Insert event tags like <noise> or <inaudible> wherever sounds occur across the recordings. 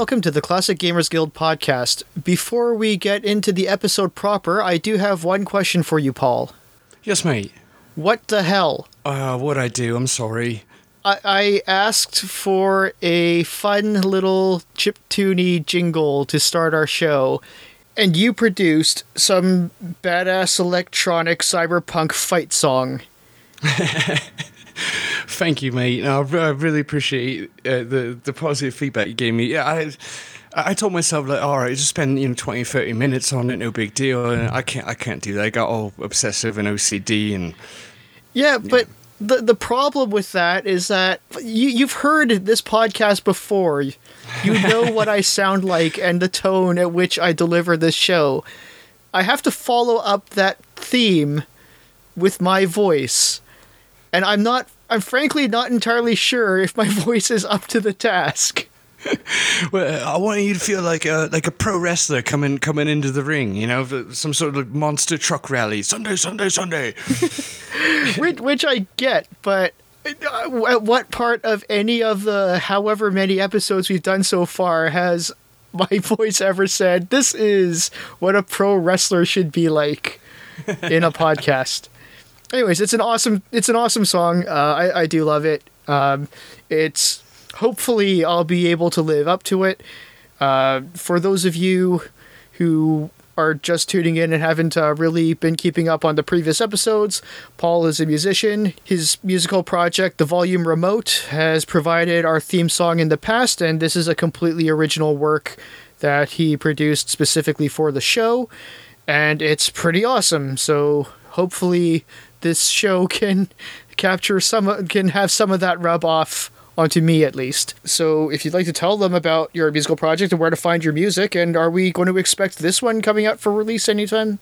Welcome to the Classic Gamers Guild podcast. Before we get into the episode proper, I do have one question for you, Paul. Yes, mate. What the hell? Uh, what I do? I'm sorry. I, I asked for a fun little chip chiptune jingle to start our show, and you produced some badass electronic cyberpunk fight song. <laughs> <laughs> Thank you, mate. No, I really appreciate uh, the the positive feedback you gave me. Yeah, I I told myself like, all right, just spend you know 20, 30 minutes on it, no big deal. And I can't I can't do that. I got all obsessive and OCD and Yeah, but the the problem with that is that you you've heard this podcast before. You <laughs> know what I sound like and the tone at which I deliver this show. I have to follow up that theme with my voice. And I'm not I'm frankly not entirely sure if my <laughs> voice is up to the task. <laughs> Well, I want you to feel like a like a pro wrestler coming coming into the ring. You know, some sort of monster truck rally. Sunday, Sunday, Sunday. <laughs> which, which I get, but uh, at what part of any of the however many episodes we've done so far has my voice ever said this is what a pro wrestler should be like in a podcast? Anyways, it's an awesome it's an awesome song. Uh, I I do love it. Um, it's hopefully I'll be able to live up to it. Uh, for those of you who are just tuning in and haven't uh, really been keeping up on the previous episodes, Paul is a musician. His musical project, The Volume Remote, has provided our theme song in the past, and this is a completely original work that he produced specifically for the show, and it's pretty awesome. So hopefully, this show can capture some, can have some of that rub off onto me at least. So if you'd like to tell them about your musical project and where to find your music, and are we going to expect this one coming out for release anytime?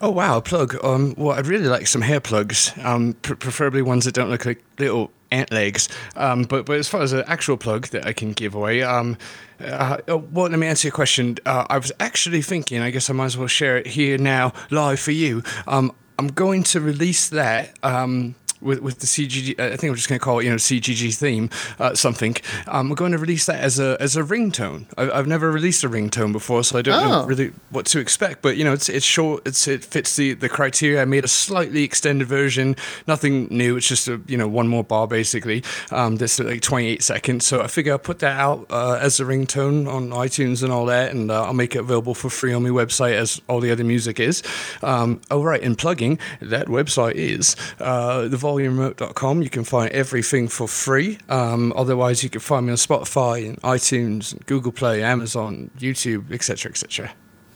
Oh wow, plug. Um, well, I'd really like some hair plugs. Um, pr- preferably ones that don't look like little ant legs. Um, but but as far as an actual plug that I can give away, um, uh, uh, well, let me answer your question. Uh, I was actually thinking. I guess I might as well share it here now, live for you. Um, I'm going to release that. Um, with, with the CGG, I think I'm just going to call it, you know, CGG theme, uh, something. Um, we're going to release that as a as a ringtone. I, I've never released a ringtone before, so I don't Oh. know really what to expect. But you know, it's it's short. It's it fits the the criteria. I made a slightly extended version. Nothing new. It's just a you know one more bar basically. Um, that's like 28 seconds. So I figure I'll put that out uh, as a ringtone on iTunes and all that, and uh, I'll make it available for free on my website as all the other music is. Um, oh right, and plugging that website is uh, thevolumeremote.com. You can find everything for free. Um, otherwise, you can find me on Spotify and iTunes, and Google Play, Amazon, YouTube, etc., etc.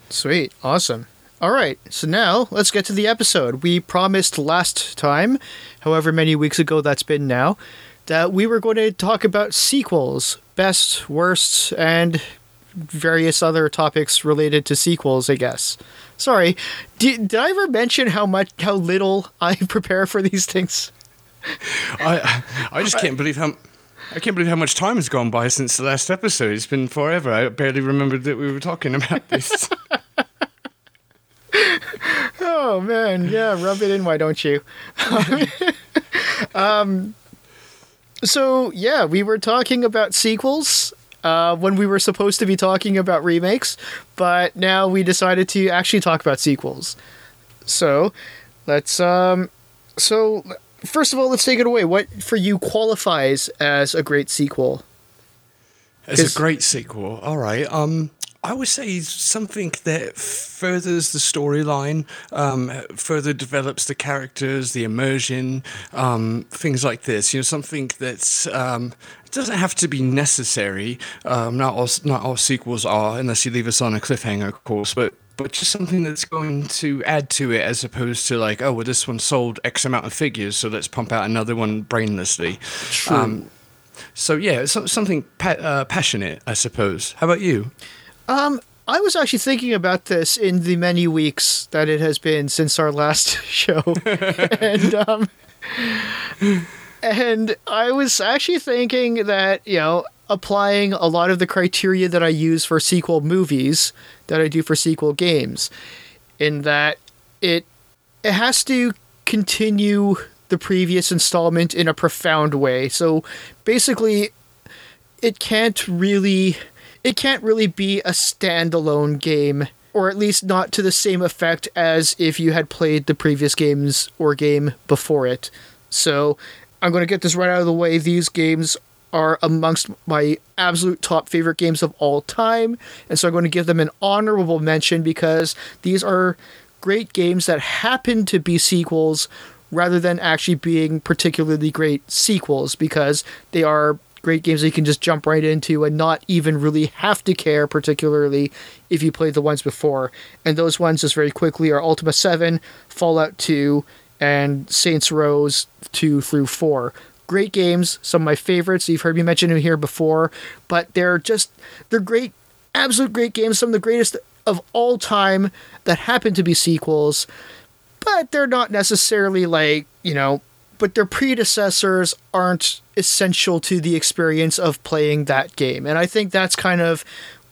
Sweet, awesome. All right, so now let's get to the episode. We promised last time, however many weeks ago that's been now, that we were going to talk about sequels, best, worst, and various other topics related to sequels, I guess. Sorry, did, did I ever mention how much, how little I <laughs> prepare for these things? I I just can't believe how I can't believe how much time has gone by since the last episode. It's been forever. I barely remembered that we were talking about this. <laughs> Oh man, yeah, rub it in, why don't you? <laughs> um, so yeah, we were talking about sequels uh, when we were supposed to be talking about remakes, but now we decided to actually talk about sequels. So let's um, so first of all, let's take it away. What for you qualifies as a great sequel? Is- a great sequel. All right. Um, I would say something that furthers the storyline, um, further develops the characters, the immersion, um, things like this. You know, something that's um, doesn't have to be necessary. Um, not all not all sequels are, unless you leave us on a cliffhanger, of course. But but just something that's going to add to it, as opposed to like, oh, well, this one sold X amount of figures, so let's pump out another one brainlessly. Um, so yeah, so, something pa- uh, passionate, I suppose. How about you? Um, I was actually thinking about this in the many weeks that it has been since our last <laughs> show, <laughs> and um, and I was actually thinking that you know applying a lot of the criteria that I use for sequel movies that I do for sequel games, in that it it has to continue the previous installment in a profound way. So basically, it can't really it can't really be a standalone game or at least not to the same effect as if you had played the previous games or game before it. So, I'm going to get this right out of the way. These games are amongst my absolute top favorite games of all time, and so I'm going to give them an honorable mention because these are great games that happen to be sequels rather than actually being particularly great sequels because they are great games that you can just jump right into and not even really have to care particularly if you played the ones before. And those ones, just very quickly, are Ultima 7, Fallout 2, and Saints Row 2 through 4. Great games, some of my favorites. You've heard me mention them here before, but they're just, they're great, absolute great games, some of the greatest of all time that happen to be sequels, but they're not necessarily like, you know, but their predecessors aren't essential to the experience of playing that game. And I think that's kind of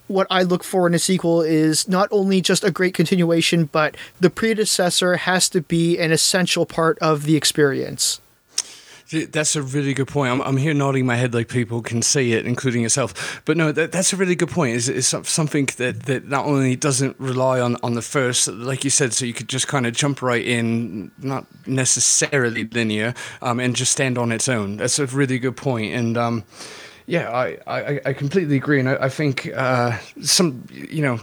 what I look for in a sequel is not only just a great continuation, but the predecessor has to be an essential part of the experience. That's a really good point. I'm, I'm here nodding my head like people can see it, including yourself. But no, that, that's a really good point. It's, it's something that, that not only doesn't rely on, on the first, like you said, so you could just kind of jump right in, not necessarily linear, um, and just stand on its own. That's a really good point. And um, yeah, I, I, I completely agree. And I, I think uh, some, you know,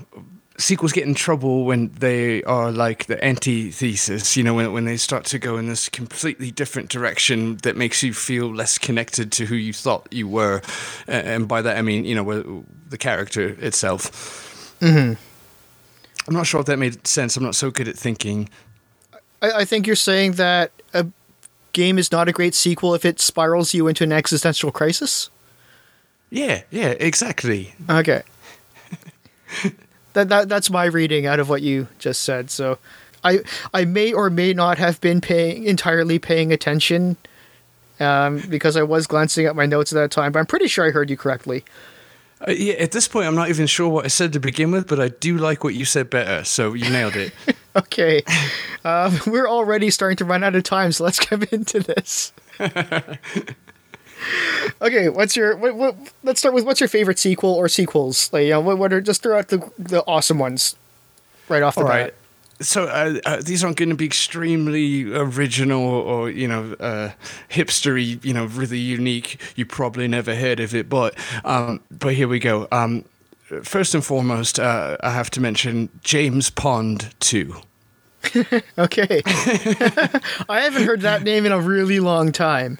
sequels get in trouble when they are like the antithesis, you know, when, when they start to go in this completely different direction that makes you feel less connected to who you thought you were. And by that, I mean, you know, the character itself. Mm-hmm. I'm not sure if that made sense. I'm not so good at thinking. I, I think you're saying that a game is not a great sequel if it spirals you into an existential crisis? Yeah, yeah, exactly. Okay. that, that that's my reading out of what you just said. So, I I may or may not have been paying entirely paying attention, um, because I was glancing at my notes at that time. But I'm pretty sure I heard you correctly. Uh, yeah, at this point, I'm not even sure what I said to begin with, but I do like what you said better. So you nailed it. <laughs> okay, um, we're already starting to run out of time, so let's <laughs> get into this. <laughs> okay, what's your what, what, Let's start with what's your favorite sequel or sequels? Like, you know, what, what are just throw out the the awesome ones right off the All bat. right. So uh, uh, these aren't going to be extremely original or you know uh, hipstery, you know, really unique. You probably never heard of it, but um, but here we go. Um, first and foremost, uh, I have to mention James Pond Two. <laughs> okay, <laughs> <laughs> I haven't heard that name in a really long time.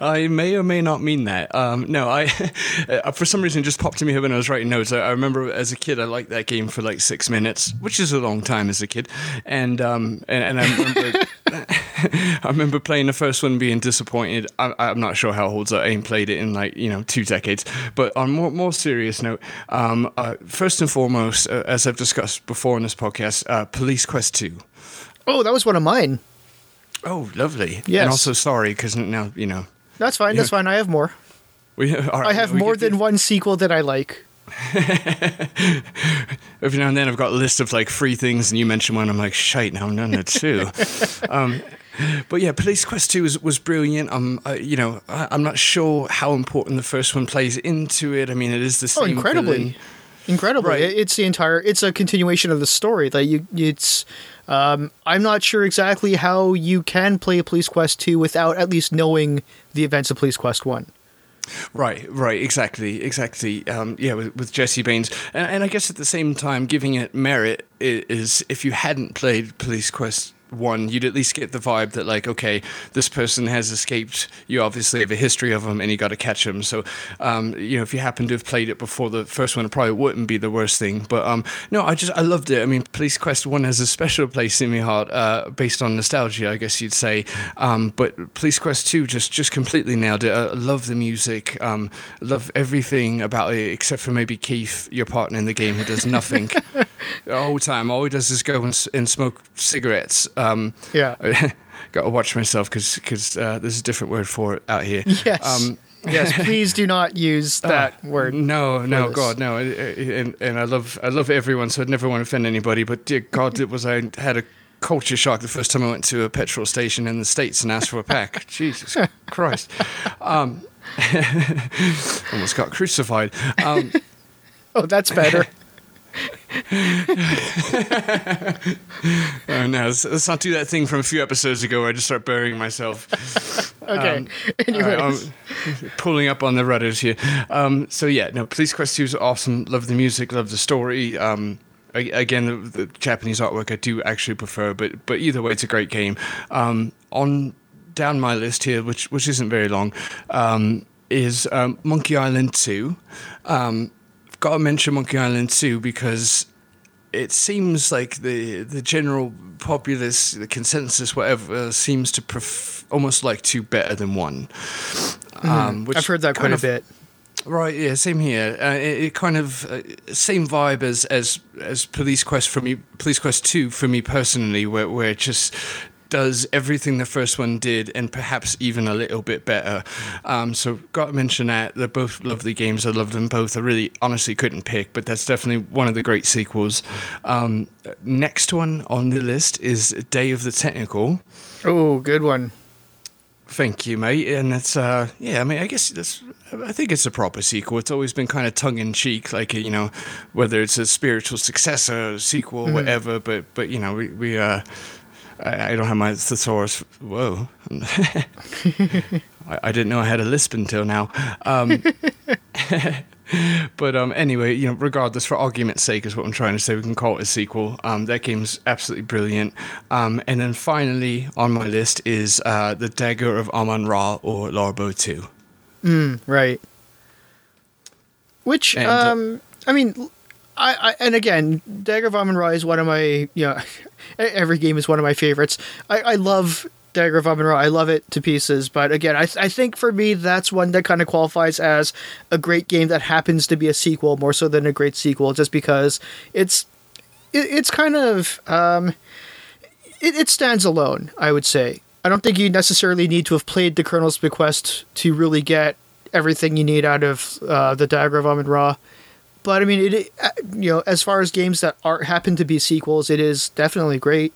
I may or may not mean that. Um, no, I <laughs> uh, for some reason just popped in to me when I was writing notes. I, I, remember as a kid I liked that game for like six minutes, which is a long time as a kid, and um, and, and I remember <laughs> I remember playing the first one, being disappointed. I, am not sure how up. I ain't played it in like you know two decades. But on more more serious note, um, uh, first and foremost, uh, as I've discussed before in this podcast, uh, Police Quest Two. Oh, that was one of mine. Oh, lovely. Yes. And also sorry because now you know. That's fine. That's fine. I have more. We, I have more than one sequel that I like. <laughs> Every now and then I've got a list of like three things, and you mention one. I'm like, shite, now I'm done at two. <laughs> um, but yeah, Police Quest Two was, was brilliant. Um, uh, you know, I, am not sure how important the first one plays into it. I mean, it is the oh, same. Oh, incredibly, villain. incredibly. Right. It's the entire. It's a continuation of the story. That you, it's um, I'm not sure exactly how you can play Police Quest 2 without at least knowing the events of Police Quest 1. Right, right, exactly, exactly. Um, yeah, with, with, Jessie Bains, and, and, I guess at the same time, giving it merit is if you hadn't played Police Quest one, you'd at least get the vibe that like, okay, this person has escaped. You obviously have a history of them, and you got to catch them. So, um, you know, if you happen to have played it before the first one, it probably wouldn't be the worst thing. But um, no, I just I loved it. I mean, Police Quest One has a special place in my heart, uh, based on nostalgia, I guess you'd say. Um, but Police Quest Two just just completely nailed it. I love the music. Um, love everything about it except for maybe Keith, your partner in the game, who does nothing <laughs> the whole time. All he does is go and, and smoke cigarettes. Um, yeah. <laughs> got to watch myself because because uh, there's a different word for it out here. Yes. Um, <laughs> yes. Please do not use uh, <laughs> that uh, word. No, no, God, no. And, and I love I love everyone, so I'd never want to offend anybody. But dear God, it was I had a culture shock the first time I went to a petrol station in the states and asked for a pack. Jesus Christ. Um, Almost got crucified. Um, Oh, that's better. <laughs> oh no, let's, let's not do that thing from a few episodes ago where I just start burying myself. <laughs> Okay. Um, <laughs> Anyways. Right, I'm pulling up on the rudders here. Um, so yeah, no, Police Quest 2 is awesome. Love the music, love the story. Um, again, the, the Japanese artwork I do actually prefer, but but either way, it's a great game. Um, on down my list here, which which isn't very long, um, is um, Monkey Island 2. Um, got to mention Monkey Island 2 because it seems like the the general populace, the consensus, whatever, seems to pref- almost like two better than one. Um, which I've heard that quite a bit. Right, yeah, same here. Uh, it, it kind of uh, same vibe as as as Police Quest for me. Police Quest Two for me personally, where where it just does everything the first one did and perhaps even a little bit better. Um, so got to mention that they're both lovely games. I love them both. I really honestly couldn't pick, but that's definitely one of the great sequels. Um, next one on the list is Day of the Tentacle. Oh, good one. Thank you, mate. And it's uh, yeah. I mean, I guess that's. I think it's a proper sequel. It's always been kind of tongue in cheek, like you know, whether it's a spiritual successor, sequel, whatever. But but you know, we we uh, I, I don't have my thesaurus. Whoa, <laughs> I, I didn't know I had a lisp until now. Um, <laughs> but um, anyway, you know, regardless, for argument's sake, is what I'm trying to say. We can call it a sequel. Um, that game's absolutely brilliant. Um, and then finally on my list is uh, the Dagger of Amon Ra or Laura Bow 2. Right. Which, And, uh, um, I mean, I, I and again, Dagger of Amon Ra is one of my, you know, <laughs> every game is one of my favorites. I, I love Dagger of Amon Ra. I love it to pieces. But again, I, I think for me, that's one that kind of qualifies as a great game that happens to be a sequel more so than a great sequel, just because it's, it, it's kind of, um, it, it stands alone, I would say. I don't think you necessarily need to have played the Colonel's Bequest to really get everything you need out of uh, the Dagger of Amon Ra. But I mean, it uh, you know, as far as games that are happen to be sequels, it is definitely great.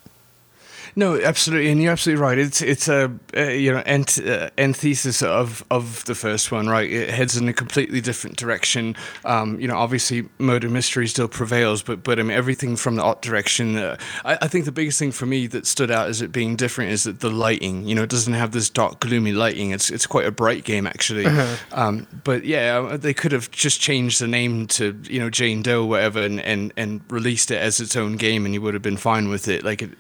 No, absolutely, and you're absolutely right. It's it's a uh, you know ant, uh, antithesis of of the first one, right? It heads in a completely different direction. Um, you know, obviously, murder mystery still prevails, but but I mean everything from the art direction. Uh, I, I think the biggest thing for me that stood out as it being different is that the lighting. You know, it doesn't have this dark, gloomy lighting. It's it's quite a bright game actually. Um, but yeah, they could have just changed the name to you know Jane Doe, whatever, and and and released it as its own game, and you would have been fine with it. Like. It,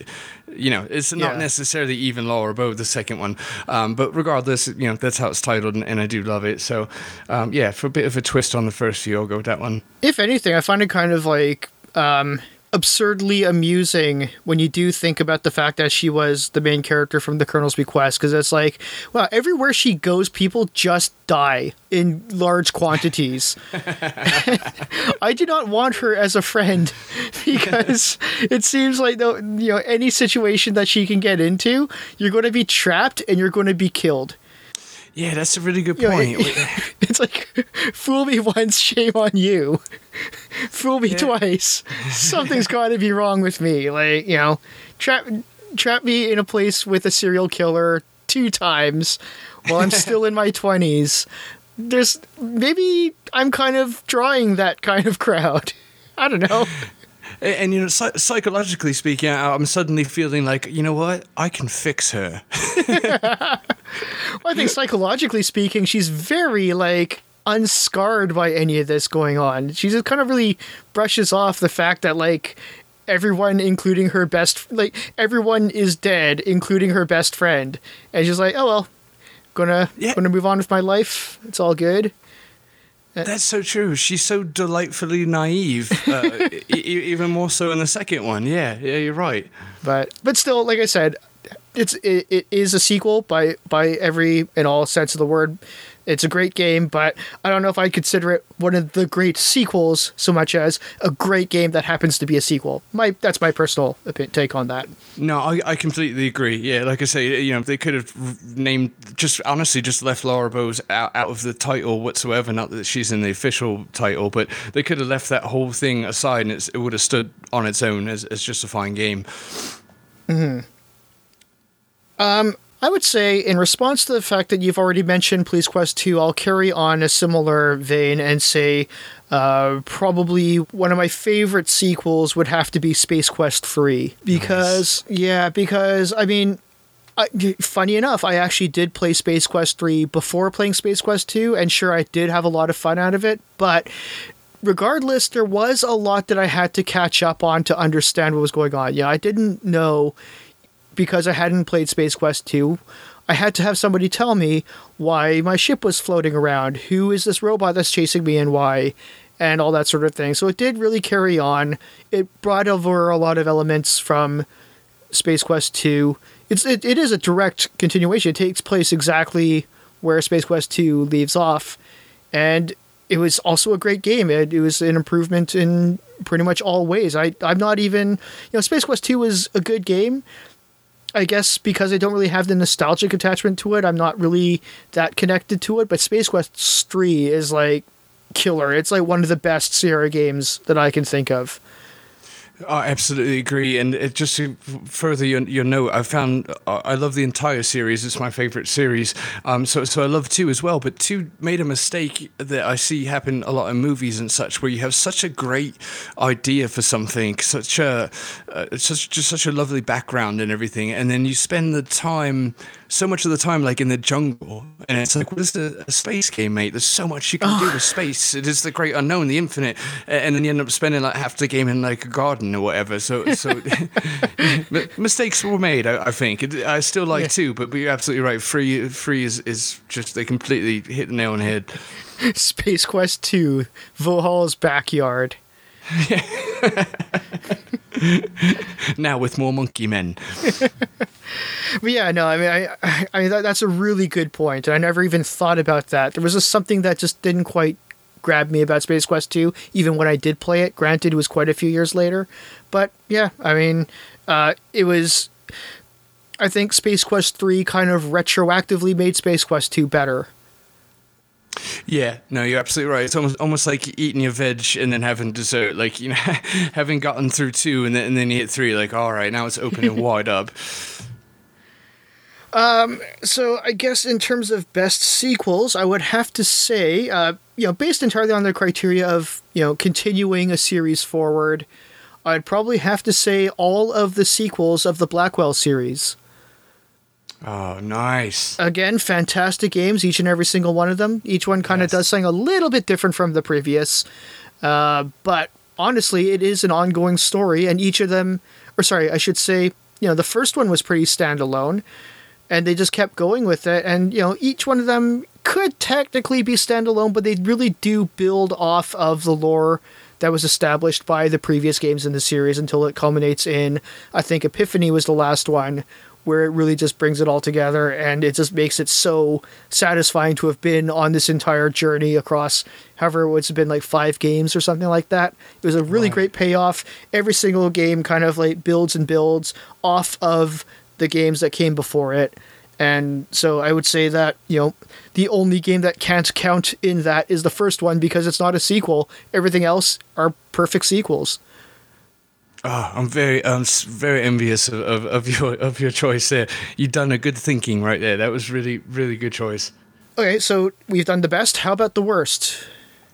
you know, it's not Yeah. necessarily even lower above the second one, um, but regardless, you know, that's how it's titled, and, and I do love it. So, um, yeah, for a bit of a twist on the first few, I'll go with that one. If anything, I find it kind of like um, absurdly amusing when you do think about the fact that she was the main character from the Colonel's Bequest, because it's like, wow, everywhere she goes, people just die in large quantities. <laughs> <laughs> I do not want her as a friend <laughs> because it seems like though you know any situation that she can get into, you're going to be trapped and you're going to be killed. Yeah, that's a really good You know, point. it- <laughs> it's like fool me once, shame on you. <laughs> fool me twice, <laughs> something's got to be wrong with me. Like you know, trap trap me in a place with a serial killer two times while I'm still in my twenties. There's maybe I'm kind of drawing that kind of crowd. I don't know. And, and, you know, psy- psychologically speaking, I'm suddenly feeling like, you know what, I can fix her. <laughs> I think psychologically speaking, she's very like unscarred by any of this going on. She just kind of really brushes off the fact that like everyone, including her best, like everyone is dead, including her best friend, and she's like, oh well, gonna Yeah. gonna move on with my life. It's all good. That's so true. She's so delightfully naive, uh, <laughs> e- e- even more so in the second one. Yeah, yeah, you're right. But but still, like I said, it's it, it is a sequel by by every in all sense of the word. It's a great game, but I don't know if I'd consider it one of the great sequels so much as a great game that happens to be a sequel. My that's my personal take on that. No, I, I completely agree. Yeah, like I say, you know, they could have named just honestly just left Laura Bowes out, out of the title whatsoever. Not that she's in the official title, but they could have left that whole thing aside, and it's, it would have stood on its own as, as just a fine game. Mm-hmm. Um, I would say, in response to the fact that you've already mentioned Police Quest 2, I'll carry on a similar vein and say uh, probably one of my favorite sequels would have to be Space Quest 3. Because, nice. yeah, because, I mean, I, funny enough, I actually did play Space Quest 3 before playing Space Quest 2, and sure, I did have a lot of fun out of it, but regardless, there was a lot that I had to catch up on to understand what was going on. Yeah, I didn't know because I hadn't played Space Quest 2. I had to have somebody tell me why my ship was floating around, who is this robot that's chasing me, and why, and all that sort of thing. So it did really carry on. It brought over a lot of elements from Space Quest 2. It's it, it is a direct continuation. It takes place exactly where Space Quest 2 leaves off. And it was also a great game. It, it was an improvement in pretty much all ways. I I'm not even you know Space Quest 2 was a good game. I guess because I don't really have the nostalgic attachment to it, I'm not really that connected to it. But Space Quest 3 is like killer. It's like one of the best Sierra games that I can think of. I absolutely agree, and it, just to further your, your note, I found I love the entire series. It's my favorite series, um, so so I love two as well. But two made a mistake that I see happen a lot in movies and such, where you have such a great idea for something, such a uh, such just such a lovely background and everything, and then you spend the time so much of the time like in the jungle, and it's like, what is a, a space game, mate? There's so much you can do with space. It is the great unknown, the infinite, and then you end up spending like half the game in like a garden or whatever. So, so <laughs> <laughs> mistakes were made. I, I think I still like yeah. two, but, but you're absolutely right. Free, free is is just they completely hit the nail on the head. <laughs> Space Quest Two, Valhalla's backyard. <laughs> now with more monkey men. but yeah, no, I mean, I, I mean that, that's a really good point, and I never even thought about that. There was just something that just didn't quite grab me about Space Quest 2, even when I did play it. Granted, it was quite a few years later, but yeah, I mean, uh, it was. I think Space Quest 3 kind of retroactively made Space Quest 2 better. Yeah, no, you're absolutely right. It's almost almost like eating your veg and then having dessert. Like you know, <laughs> having gotten through two and then and then you hit three. Like all right, now it's opening <laughs> wide up. Um, so I guess in terms of best sequels, I would have to say, uh, you know, based entirely on the criteria of you know continuing a series forward, I'd probably have to say all of the sequels of the Blackwell series. Oh, nice. Again, fantastic games, each and every single one of them. Each one kind of yes. does something a little bit different from the previous. Uh, but honestly, it is an ongoing story, and each of them, or sorry, I should say, you know, the first one was pretty standalone, and they just kept going with it. And, you know, each one of them could technically be standalone, but they really do build off of the lore that was established by the previous games in the series until it culminates in, I think, Epiphany was the last one, where it really just brings it all together and it just makes it so satisfying to have been on this entire journey across however it's been like five games or something like that. It was a really right. great payoff. Every single game kind of like builds and builds off of the games that came before it. And so i would say that you know the only game that can't count in that is the first one because it's not a sequel. Everything else are perfect sequels Oh, I'm very, I'm very envious of, of, of, your of your choice there. You've done a good thinking right there. That was really, really good choice. Okay, so we've done the best. How about the worst?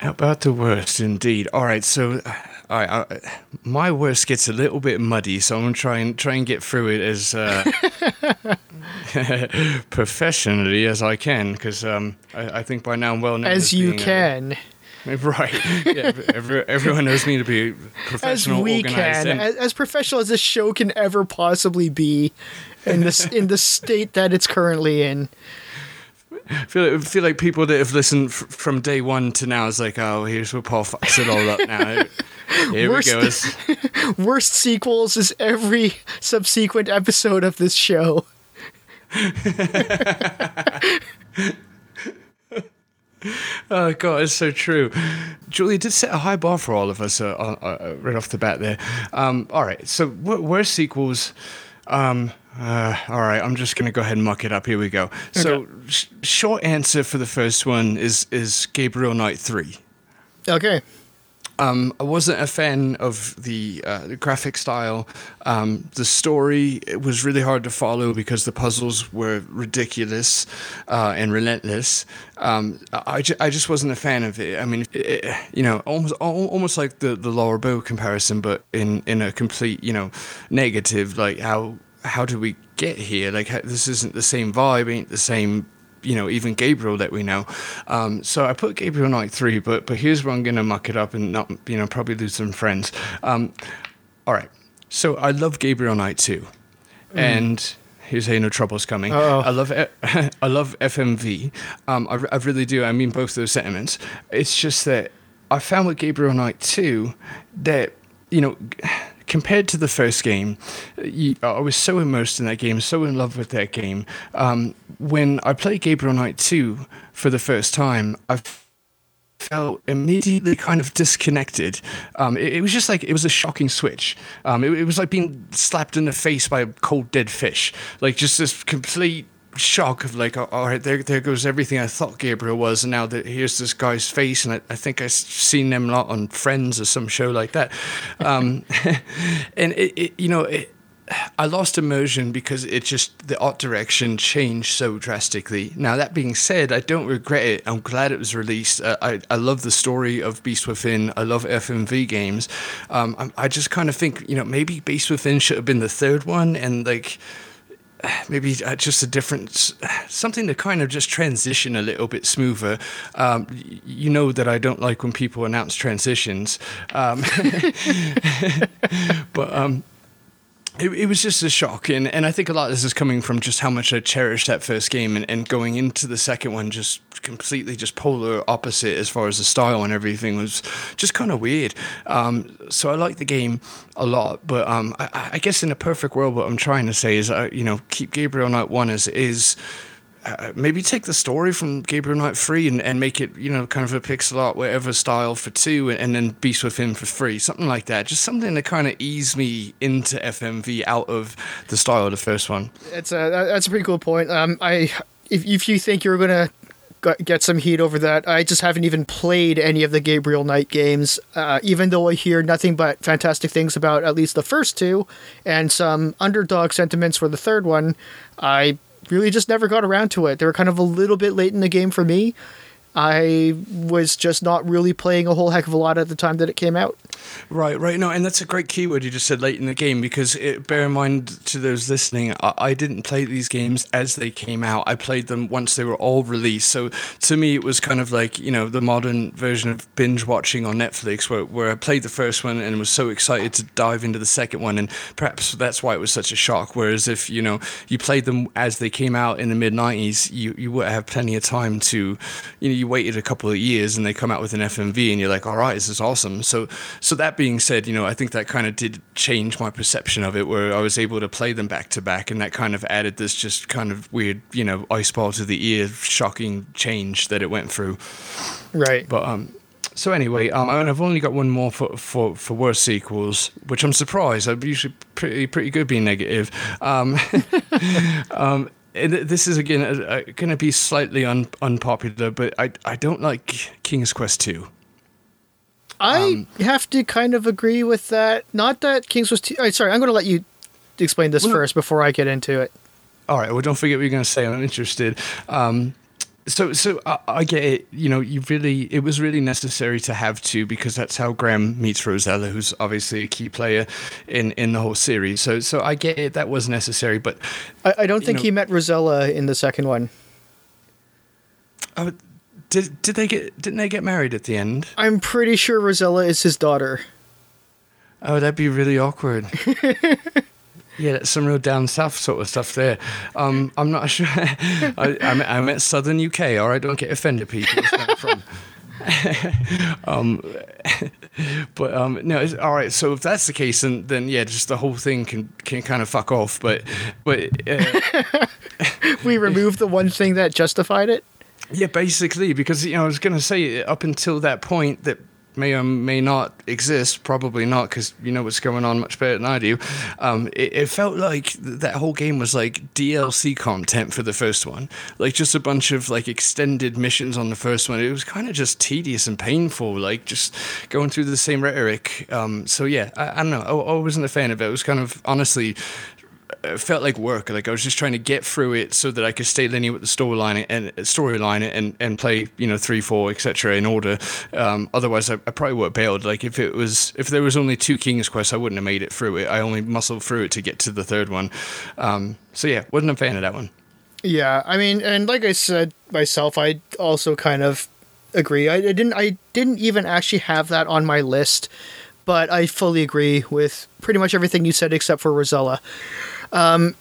How about the worst, indeed? All right, so, all right, I, my worst gets a little bit muddy, so I'm gonna try and try and get through it as uh, <laughs> professionally as I can, because um, I, I, think by now I'm well known as, as you can. A, <laughs> Right. Yeah, every, everyone knows me to be professional, as we organized. Can, as, as professional as this show can ever possibly be in this in the state that it's currently in. I feel like, feel like people that have listened f- from day one to now is like, oh, here's where Paul fucks it all up now. <laughs> Here worst, we go. <laughs> worst sequels is every subsequent episode of this show. <laughs> oh god, it's so true. Julia did set a high bar for all of us uh, uh, uh, right off the bat there. Um, all right, so wh- where's sequels? Um, uh, all right, I'm just gonna go ahead and muck it up. Here we go. Okay. So, sh- short answer for the first one is is Gabriel Knight three. Okay. Um, I wasn't a fan of the, uh, the graphic style. Um, the story it was really hard to follow because the puzzles were ridiculous uh, and relentless. Um, I, ju- I just wasn't a fan of it. I mean, it, you know, almost almost like the the Laura Bow comparison, but in in a complete you know negative. Like how how did we get here? Like how, this isn't the same vibe, ain't the same you know even Gabriel that we know. Um, so I put Gabriel Knight three, but but here's where I'm gonna muck it up and not you know probably lose some friends. Um, all right, so I love Gabriel Knight two, mm. and. Here's how you know trouble's coming. Uh-oh. I love <laughs> I love FMV. Um, I, I really do. I mean both those sentiments. It's just that I found with Gabriel Knight 2 that you know compared to the first game, you, I was so immersed in that game, so in love with that game. Um, when I played Gabriel Knight 2 for the first time, I felt immediately kind of disconnected. Um, it, it, was just like it was a shocking switch. Um, it, it was like being slapped in the face by a cold dead fish. Like just this complete shock of like, all right, there, there goes everything I thought Gabriel was, and now that here's this guy's face, and I, I think I've seen them a lot on Friends or some show like that, um, <laughs> and it, it, you know, it, I lost immersion because it just the art direction changed so drastically. Now that being said, I don't regret it. I'm glad it was released. Uh, I I love the story of Beast Within. I love FMV games. Um, I, I just kind of think you know maybe Beast Within should have been the third one, and like <sighs> maybe uh, just a different <sighs> something to kind of just transition a little bit smoother. Um, you know that I don't like when people announce transitions, um, <laughs> but um, it, it, was just a shock, and, and I think a lot of this is coming from just how much I cherished that first game, and, and going into the second one just completely just polar opposite as far as the style and everything was just kind of weird. Um, so I like the game a lot, but um, I, I, guess in a perfect world, what I'm trying to say is, uh, you know, keep Gabriel Knight one as is uh, maybe take the story from Gabriel Knight free and, and make it, you know, kind of a pixel art, whatever style for two, and, and then Beast Within for free, something like that. Just something to kind of ease me into FMV out of the style of the first one. It's a that's a pretty cool point. Um, I if if you think you're gonna get some heat over that. I just haven't even played any of the Gabriel Knight games, uh, even though I hear nothing but fantastic things about at least the first two and some underdog sentiments for the third one. I really just never got around to it. They were kind of a little bit late in the game for me. I was just not really playing a whole heck of a lot at the time that it came out. Right, right. No, and that's a great keyword you just said late in the game because it, bear in mind to those listening, I, I, didn't play these games as they came out. I played them once they were all released. So to me, it was kind of like, you know, the modern version of binge watching on Netflix where, where I played the first one and was so excited to dive into the second one. And perhaps that's why it was such a shock. Whereas if, you know, you played them as they came out in the mid 90s, you, you would have plenty of time to, you know, you waited a couple of years and they come out with an FMV and you're like, all right, this is awesome. So, so that being said, you know, I think that kind of did change my perception of it, where I was able to play them back to back, and that kind of added this just kind of weird, you know, ice ball to the ear, shocking change that it went through. Right. But um, so anyway, um, I've only got one more for, for, for worst sequels, which I'm surprised. I'm usually pretty pretty good being negative. Um, <laughs> um, this is again uh, going to be slightly un, unpopular, but I I don't like King's Quest two. I um, have to kind of agree with that. Not that King's Quest two. Oh, sorry, I'm going to let you explain this well, first before I get into it. All right. Well, don't forget what you're going to say. I'm interested. Um, so so I, I, get it. You know you really it was really necessary to have two because that's how graham meets rosella who's obviously a key player in in the whole series. So so i get it. That was necessary but i, I don't think know, he met rosella in the second one. Oh did did they get didn't they get married at the end? I'm pretty sure rosella is his daughter. Oh that'd be really awkward <laughs> Yeah, that's some real down south sort of stuff there. Um, I'm not <laughs> sure. I, I'm, I'm at southern UK. All right, don't get offended, people. from. <laughs> um, <laughs> but um, no, all right. So if that's the case, then then yeah, just the whole thing can can kind of fuck off. But but uh, we removed the one thing that justified it. Yeah, basically, because you know I was going to say up until that point that may or may not exist, probably not, because you know what's going on much better than I do. Um, it, it, felt like that whole game was like DLC content for the first one, like just a bunch of like extended missions on the first one. It was kind of just tedious and painful, like just going through the same rhetoric. Um, so yeah, I, I don't know. I, I wasn't a fan of it. It was kind of honestly it felt like work. Like I was just trying to get through it so that I could stay linear with the storyline and storyline and and play you know three, four, etc. in order. Um, otherwise, I, I, probably would have bailed. Like if it was if there was only two King's Quests, I wouldn't have made it through it. I only muscled through it to get to the third one. Um, so yeah, wasn't a fan of that one. Yeah, I mean, and like I said myself, I also kind of agree. I, I didn't I didn't even actually have that on my list, but I fully agree with pretty much everything you said except for Rosella. Um,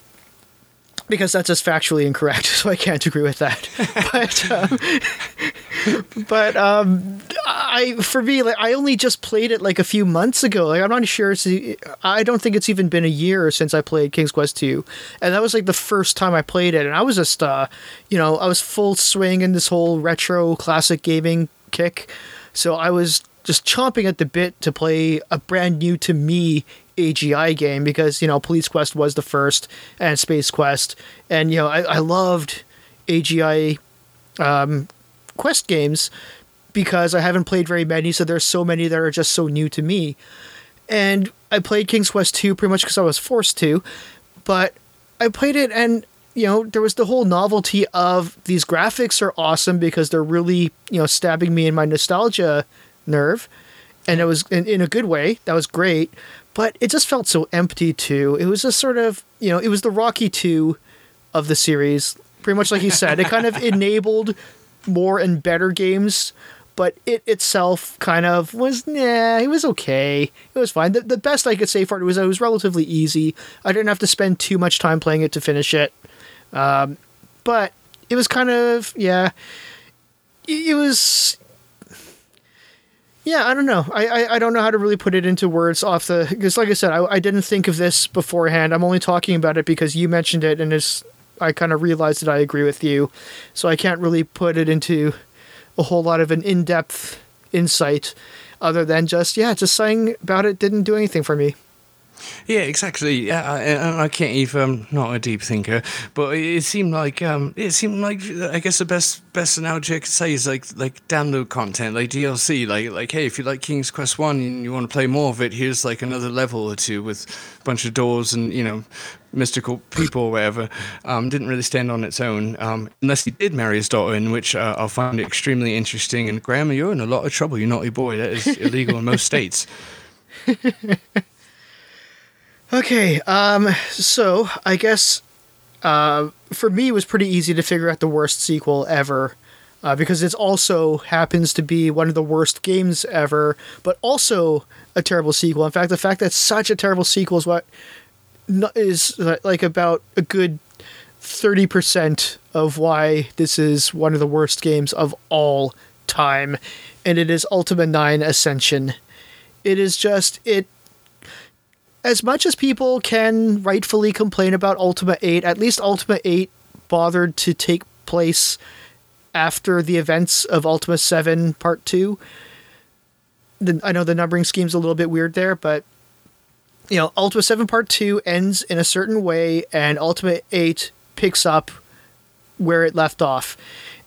because that's just factually incorrect, <laughs> so I can't agree with that. <laughs> but um, <laughs> but um, I for me, like I only just played it like a few months ago. Like I'm not sure. It's, I don't think it's even been a year since I played King's Quest two, and that was like the first time I played it, and I was just uh, you know, I was full swing in this whole retro classic gaming kick, so I was just chomping at the bit to play a brand new to me AGI game because you know Police Quest was the first and Space Quest, and you know I, I loved AGI um, Quest games because I haven't played very many, so there's so many that are just so new to me. And I played King's Quest 2 pretty much because I was forced to, but I played it and you know there was the whole novelty of these graphics are awesome because they're really you know stabbing me in my nostalgia nerve. And it was in, in a good way. That was great but it just felt so empty too. It was just sort of, you know, it was the Rocky 2 of the series. Pretty much like you said, it kind of <laughs> enabled more and better games, but it itself kind of was, nah, it was okay. It was fine. The, the best I could say for it was it was relatively easy. I didn't have to spend too much time playing it to finish it. Um, but it was kind of, yeah, it was yeah, I don't know. I, I, I, don't know how to really put it into words off the because, like I said, I, I didn't think of this beforehand. I'm only talking about it because you mentioned it, and it's I kind of realized that I agree with you, so I can't really put it into a whole lot of an in-depth insight, other than just yeah, just saying about it didn't do anything for me. Yeah, exactly. Yeah, I, I can't even. I'm not a deep thinker, but it seemed like um, it seemed like I guess the best best analogy I could say is like like download content, like DLC. Like like hey, if you like King's Quest One and you want to play more of it, here's like another level or two with a bunch of doors and you know mystical people or whatever. Um, didn't really stand on its own um, unless he did marry his daughter, in which uh, I'll find it extremely interesting. And Graham, you're in a lot of trouble, you naughty boy. That is illegal in most <laughs> states. Okay, um, so I guess uh, for me it was pretty easy to figure out the worst sequel ever. Uh, because it also happens to be one of the worst games ever, but also a terrible sequel. In fact, the fact that such a terrible sequel is what is like about a good 30% of why this is one of the worst games of all time, and it is Ultima 9 Ascension. It is just, it as much as people can rightfully complain about Ultima 8, at least Ultima 8 bothered to take place after the events of Ultima 7 Part 2. The, I know the numbering scheme's a little bit weird there, but you know, Ultima 7 Part 2 ends in a certain way and Ultima 8 picks up where it left off.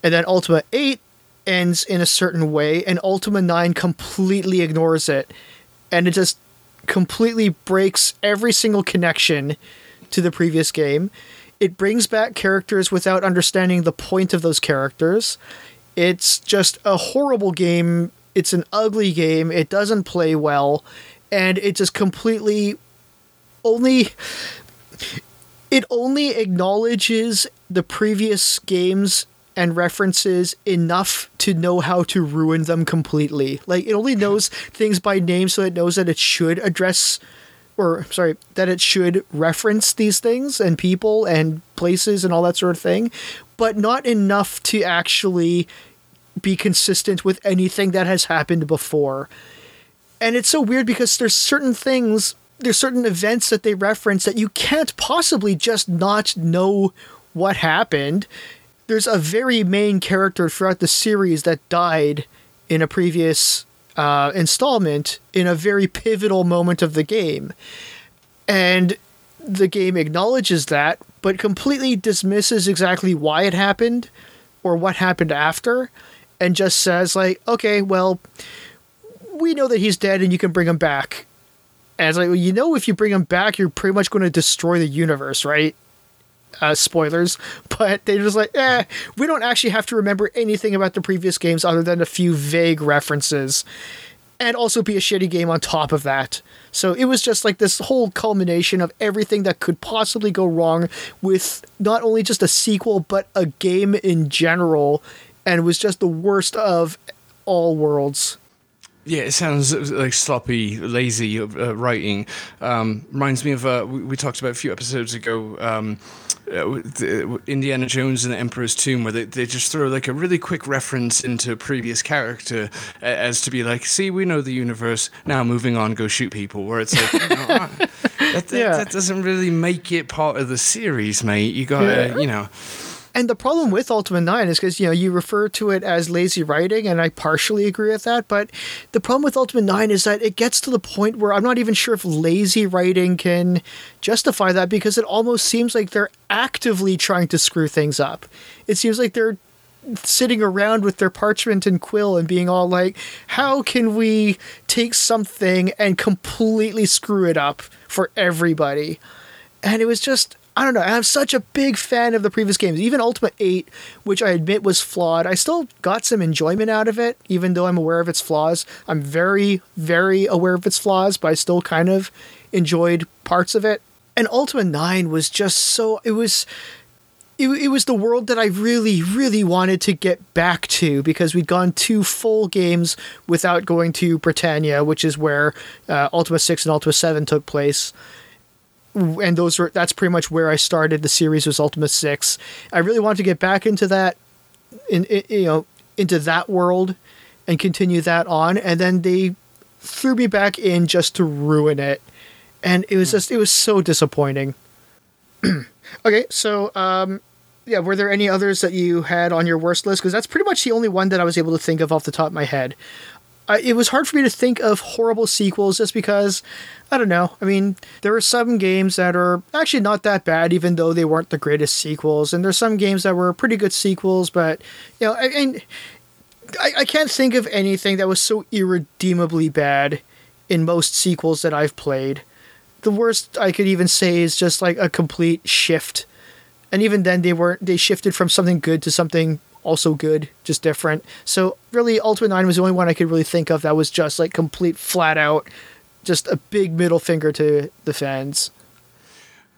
And then Ultima 8 ends in a certain way and Ultima 9 completely ignores it. And it just completely breaks every single connection to the previous game. It brings back characters without understanding the point of those characters. It's just a horrible game. It's an ugly game. It doesn't play well. And it just completely only. It only acknowledges the previous games and references enough to know how to ruin them completely. Like it only knows things by name so it knows that it should address or sorry, that it should reference these things and people and places and all that sort of thing, but not enough to actually be consistent with anything that has happened before. And it's so weird because there's certain things, there's certain events that they reference that you can't possibly just not know what happened there's a very main character throughout the series that died in a previous uh, installment in a very pivotal moment of the game. And the game acknowledges that, but completely dismisses exactly why it happened or what happened after, and just says, like, okay, well, we know that he's dead and you can bring him back. And it's like, well, you know, if you bring him back, you're pretty much going to destroy the universe, right? Uh, spoilers, <laughs> but they're just like, eh, we don't actually have to remember anything about the previous games other than a few vague references, and also be a shitty game on top of that. So it was just like this whole culmination of everything that could possibly go wrong with not only just a sequel, but a game in general, and was just the worst of all worlds. Yeah, it sounds like sloppy, lazy uh, writing. Um, reminds me of uh, we, we, talked about a few episodes ago. Um, uh, Uh, Indiana Jones and the Emperor's Tomb, where they, they just throw like a really quick reference into a previous character as to be like, see, we know the universe. Now moving on, go shoot people. Where it's like, you know, <laughs> that, that, yeah. that, doesn't really make it part of the series, mate. You gotta, yeah. you know. And the problem with Ultima 9 is because, you know, you refer to it as lazy writing, and I partially agree with that. But the problem with Ultima 9 is that it gets to the point where I'm not even sure if lazy writing can justify that because it almost seems like they're actively trying to screw things up. It seems like they're sitting around with their parchment and quill and being all like, how can we take something and completely screw it up for everybody? And it was just I don't know. I'm such a big fan of the previous games. Even Ultima 8, which I admit was flawed, I still got some enjoyment out of it, even though I'm aware of its flaws. I'm very, very aware of its flaws, but I still kind of enjoyed parts of it. And Ultima 9 was just so. It was. It, it was the world that I really, really wanted to get back to because we'd gone two full games without going to Britannia, which is where uh, Ultima 6 and Ultima 7 took place and those were that's pretty much where I started. The series was Ultima Six. I really wanted to get back into that, in, in you know, into that world, and continue that on. And then they threw me back in just to ruin it, and it was just it was so disappointing. <clears throat> okay, so um, yeah, were there any others that you had on your worst list? Because that's pretty much the only one that I was able to think of off the top of my head. Uh, it was hard for me to think of horrible sequels just because I don't know. I mean, there are some games that are actually not that bad, even though they weren't the greatest sequels, and there's some games that were pretty good sequels. But you know, I, I, I can't think of anything that was so irredeemably bad in most sequels that I've played. The worst I could even say is just like a complete shift, and even then they weren't. They shifted from something good to something also good, just different. So really, Ultima Nine was the only one I could really think of that was just like complete flat out just a big middle finger to the fans.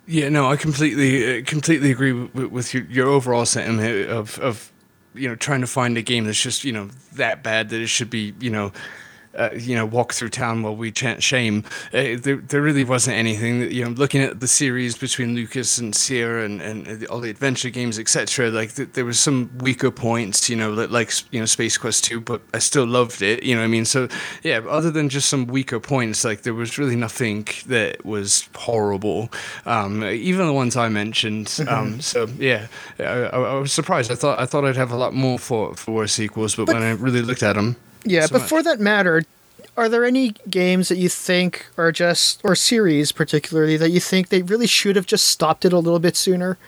Yeah, no, I completely uh, completely agree with, with your, your overall sentiment of of you know trying to find a game that's just you know that bad that it should be you know uh, you know, walk through town while we chant shame. Uh, there, there really wasn't anything. That, you know, looking at the series between Lucas and Sierra and, and all the adventure games, etc. Like th- there was some weaker points, you know, like you know Space Quest two, but I still loved it. You know, I mean, so yeah. Other than just some weaker points, like there was really nothing that was horrible. Um, even the ones I mentioned. Mm-hmm. Um, so yeah, I, I, was surprised. I thought I thought I'd have a lot more for for sequels, but, but when I really looked at them. Yeah, so but much. for that matter, are there any games that you think are just or series particularly that you think they really should have just stopped it a little bit sooner?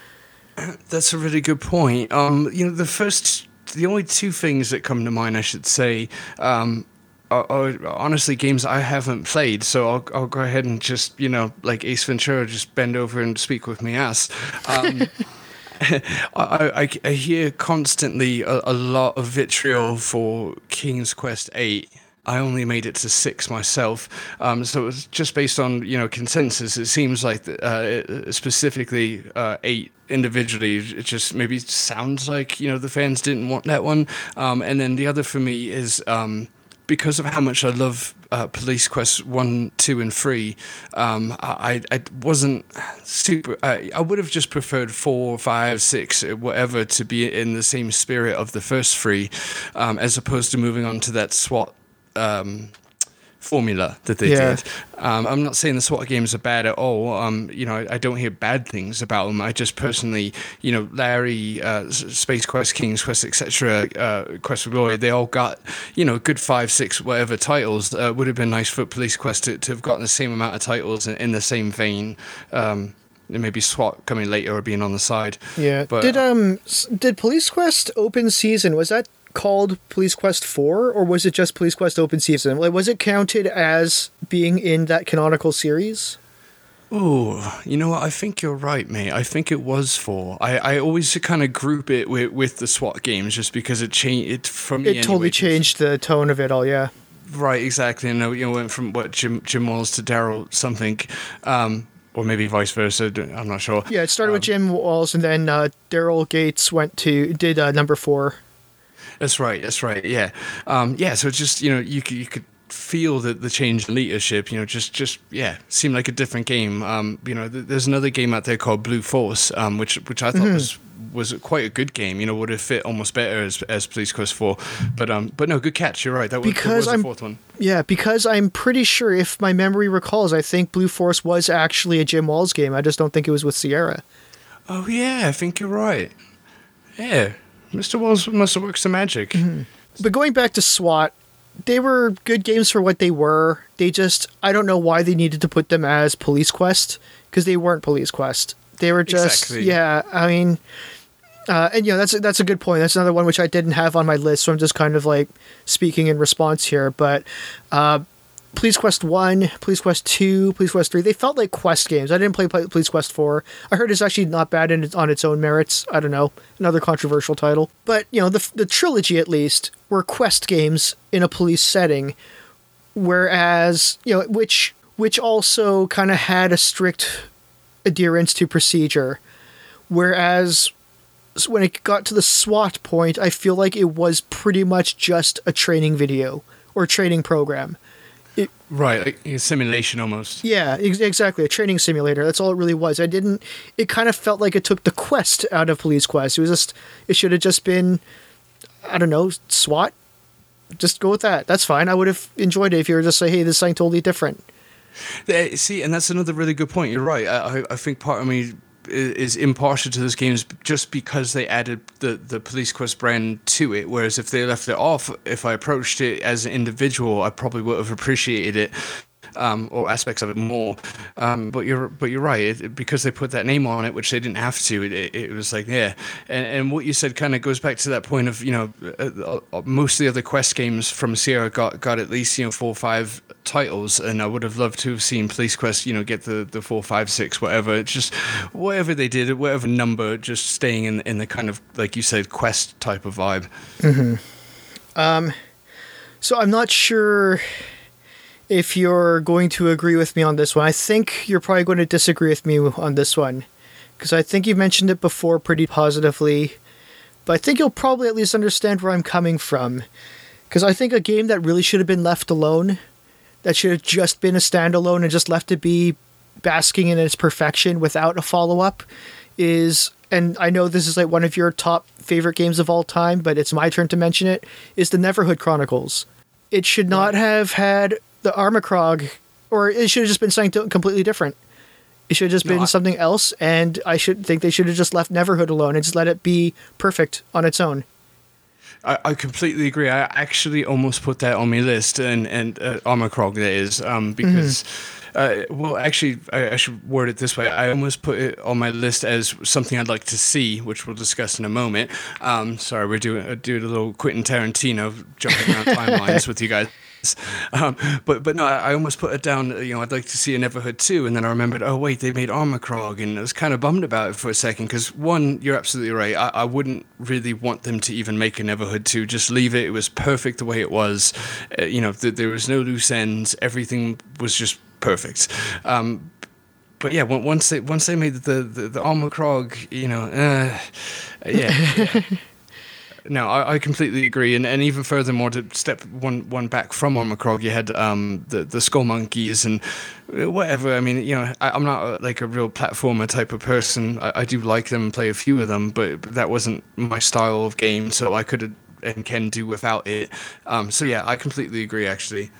<clears throat> That's a really good point. Um, you know, the first, the only two things that come to mind, I should say, um, are, are, honestly games I haven't played. So I'll, I'll go ahead and just, you know, like Ace Ventura, just bend over and speak with me ass. Um, <laughs> <laughs> I, I, I, hear constantly a, a, lot of vitriol for King's Quest 8. I only made it to six myself, um, so it was just based on you know consensus. It seems like uh, specifically uh, eight individually, it just maybe sounds like you know the fans didn't want that one. Um, and then the other for me is um, because of how much I love uh, Police Quest one, two, and three, um, I, I wasn't super. I, I would have just preferred four, five, six, whatever to be in the same spirit of the first three, um, as opposed to moving on to that SWAT um, formula that they Yeah. did. Um, I'm not saying the SWAT games are bad at all. Um, you know, I, I don't hear bad things about them. I just personally, you know, Larry, uh, Space Quest, King's Quest, etc., uh, Quest for Glory, they all got, you know, good five, six, whatever titles. Uh, would have been nice for Police Quest to, to have gotten the same amount of titles in, in the same vein. Um, and maybe SWAT coming later or being on the side. Yeah. But, did uh, um did Police Quest Open Season was that called Police Quest 4 or was it just Police Quest Open Season? Like was it counted as being in that canonical series? Ooh, you know what? I think you're right, mate. I think it was four. I, I always kind of group it with, with the SWAT games just because it changed it me. It totally anyway, changed the tone of it all, yeah. Right, exactly. And uh, you know, went from what Jim Jim Walls to Daryl something, um, or maybe vice versa. I'm not sure. Yeah, it started Um, with Jim Walls and then uh, Daryl Gates went to did uh, number 4. That's right. That's right. Yeah. Um, yeah. So it's just you know you could you could feel that the change in leadership. You know, just just yeah, seemed like a different game. Um, you know, th- there's another game out there called Blue Force, um, which which I thought Mm-hmm. was was quite a good game. You know, would have fit almost better as as Police Quest Four. But um, but no, good catch. You're right. That was, that Because was the I'm- fourth one. Yeah, because I'm pretty sure if my memory recalls, I think Blue Force was actually a Jim Walls game. I just don't think it was with Sierra. Oh yeah, I think you're right. Yeah, Mr. Wells must have worked some magic. Mm-hmm. But going back to SWAT, they were good games for what they were. They just I don't know why they needed to put them as Police Quest because they weren't Police Quest. They were just Exactly. yeah. I mean, uh, and you know that's that's a good point. That's another one which I didn't have on my list, so I'm just kind of like speaking in response here. But uh, Police Quest One, Police Quest Two, Police Quest Three, they felt like quest games. I didn't play Pol- Police Quest Four. I heard it's actually not bad in on its own merits. I don't know, another controversial title. But you know, the the trilogy at least were quest games in a police setting, whereas you know which which also kind of had a strict adherence to procedure, whereas when it got to the SWAT point, I feel like it was pretty much just a training video or training program. Right, like a simulation almost. Yeah, ex- exactly. A training simulator. That's all it really was. I didn't. It kind of felt like it took the quest out of Police Quest. It was just. It should have just been. I don't know. SWAT. Just go with that. That's fine. I would have enjoyed it if you were just say, "Hey, this is something totally different." Uh, See, and that's another really good point. You're right. I, I- think part of me is impartial to those games just because they added the, the Police Quest brand to it. Whereas if they left it off, if I approached it as an individual, I probably would have appreciated it. Um, or aspects of it more, um, but you're but you're right it, because they put that name on it, which they didn't have to. It, it, was like yeah, and, and what you said kind of goes back to that point of you know uh, uh, most of the other Quest games from Sierra got got at least you know four or five titles, and I would have loved to have seen Police Quest, you know, get the, the four, five, six, whatever. It's just whatever they did, whatever number, just staying in in the kind of like you said, Quest type of vibe. So I'm not sure if you're going to agree with me on this one. I think you're probably going to disagree with me on this one because I think you mentioned it before pretty positively, but I think you'll probably at least understand where I'm coming from. Because I think a game that really should have been left alone, that should have just been a standalone and just left to be basking in its perfection without a follow up, is, and I know this is like one of your top favorite games of all time, but it's my turn to mention it, is the Neverhood Chronicles. It should not have had the Armikrog, or it should have just been something completely different. It should have just No, been I- something else, and I should think they should have just left Neverhood alone and just let it be perfect on its own. I, I completely agree. I actually almost put that on my list, and and uh, Armikrog that is, um, because. Uh, well, actually, I, I should word it this way. I almost put it on my list as something I'd like to see, which we'll discuss in a moment. Um, sorry, we're doing uh, doing a little Quentin Tarantino jumping around <laughs> timelines with you guys. <laughs> Um, but but no, I, I almost put it down. You know, I'd like to see a Neverhood too, and then I remembered, oh wait, they made Armikrog, and I was kind of bummed about it for a second because one, you're absolutely right. I, I wouldn't really want them to even make a Neverhood two. Just leave it. It was perfect the way it was. Uh, you know, th- there was no loose ends. Everything was just perfect. Um, but yeah, once they once they made the the, the Armacrog, you know, uh, yeah. <laughs> No, I, I completely agree, and, and even furthermore, to step one one back from Armikrog, you had um, the the Skullmonkeys and uh, whatever. I mean, you know, I, I'm not uh like a real platformer type of person. I, I do like them and play a few of them, but, but that wasn't my style of game, so I could and can do without it. Um, so yeah, I completely agree. Actually,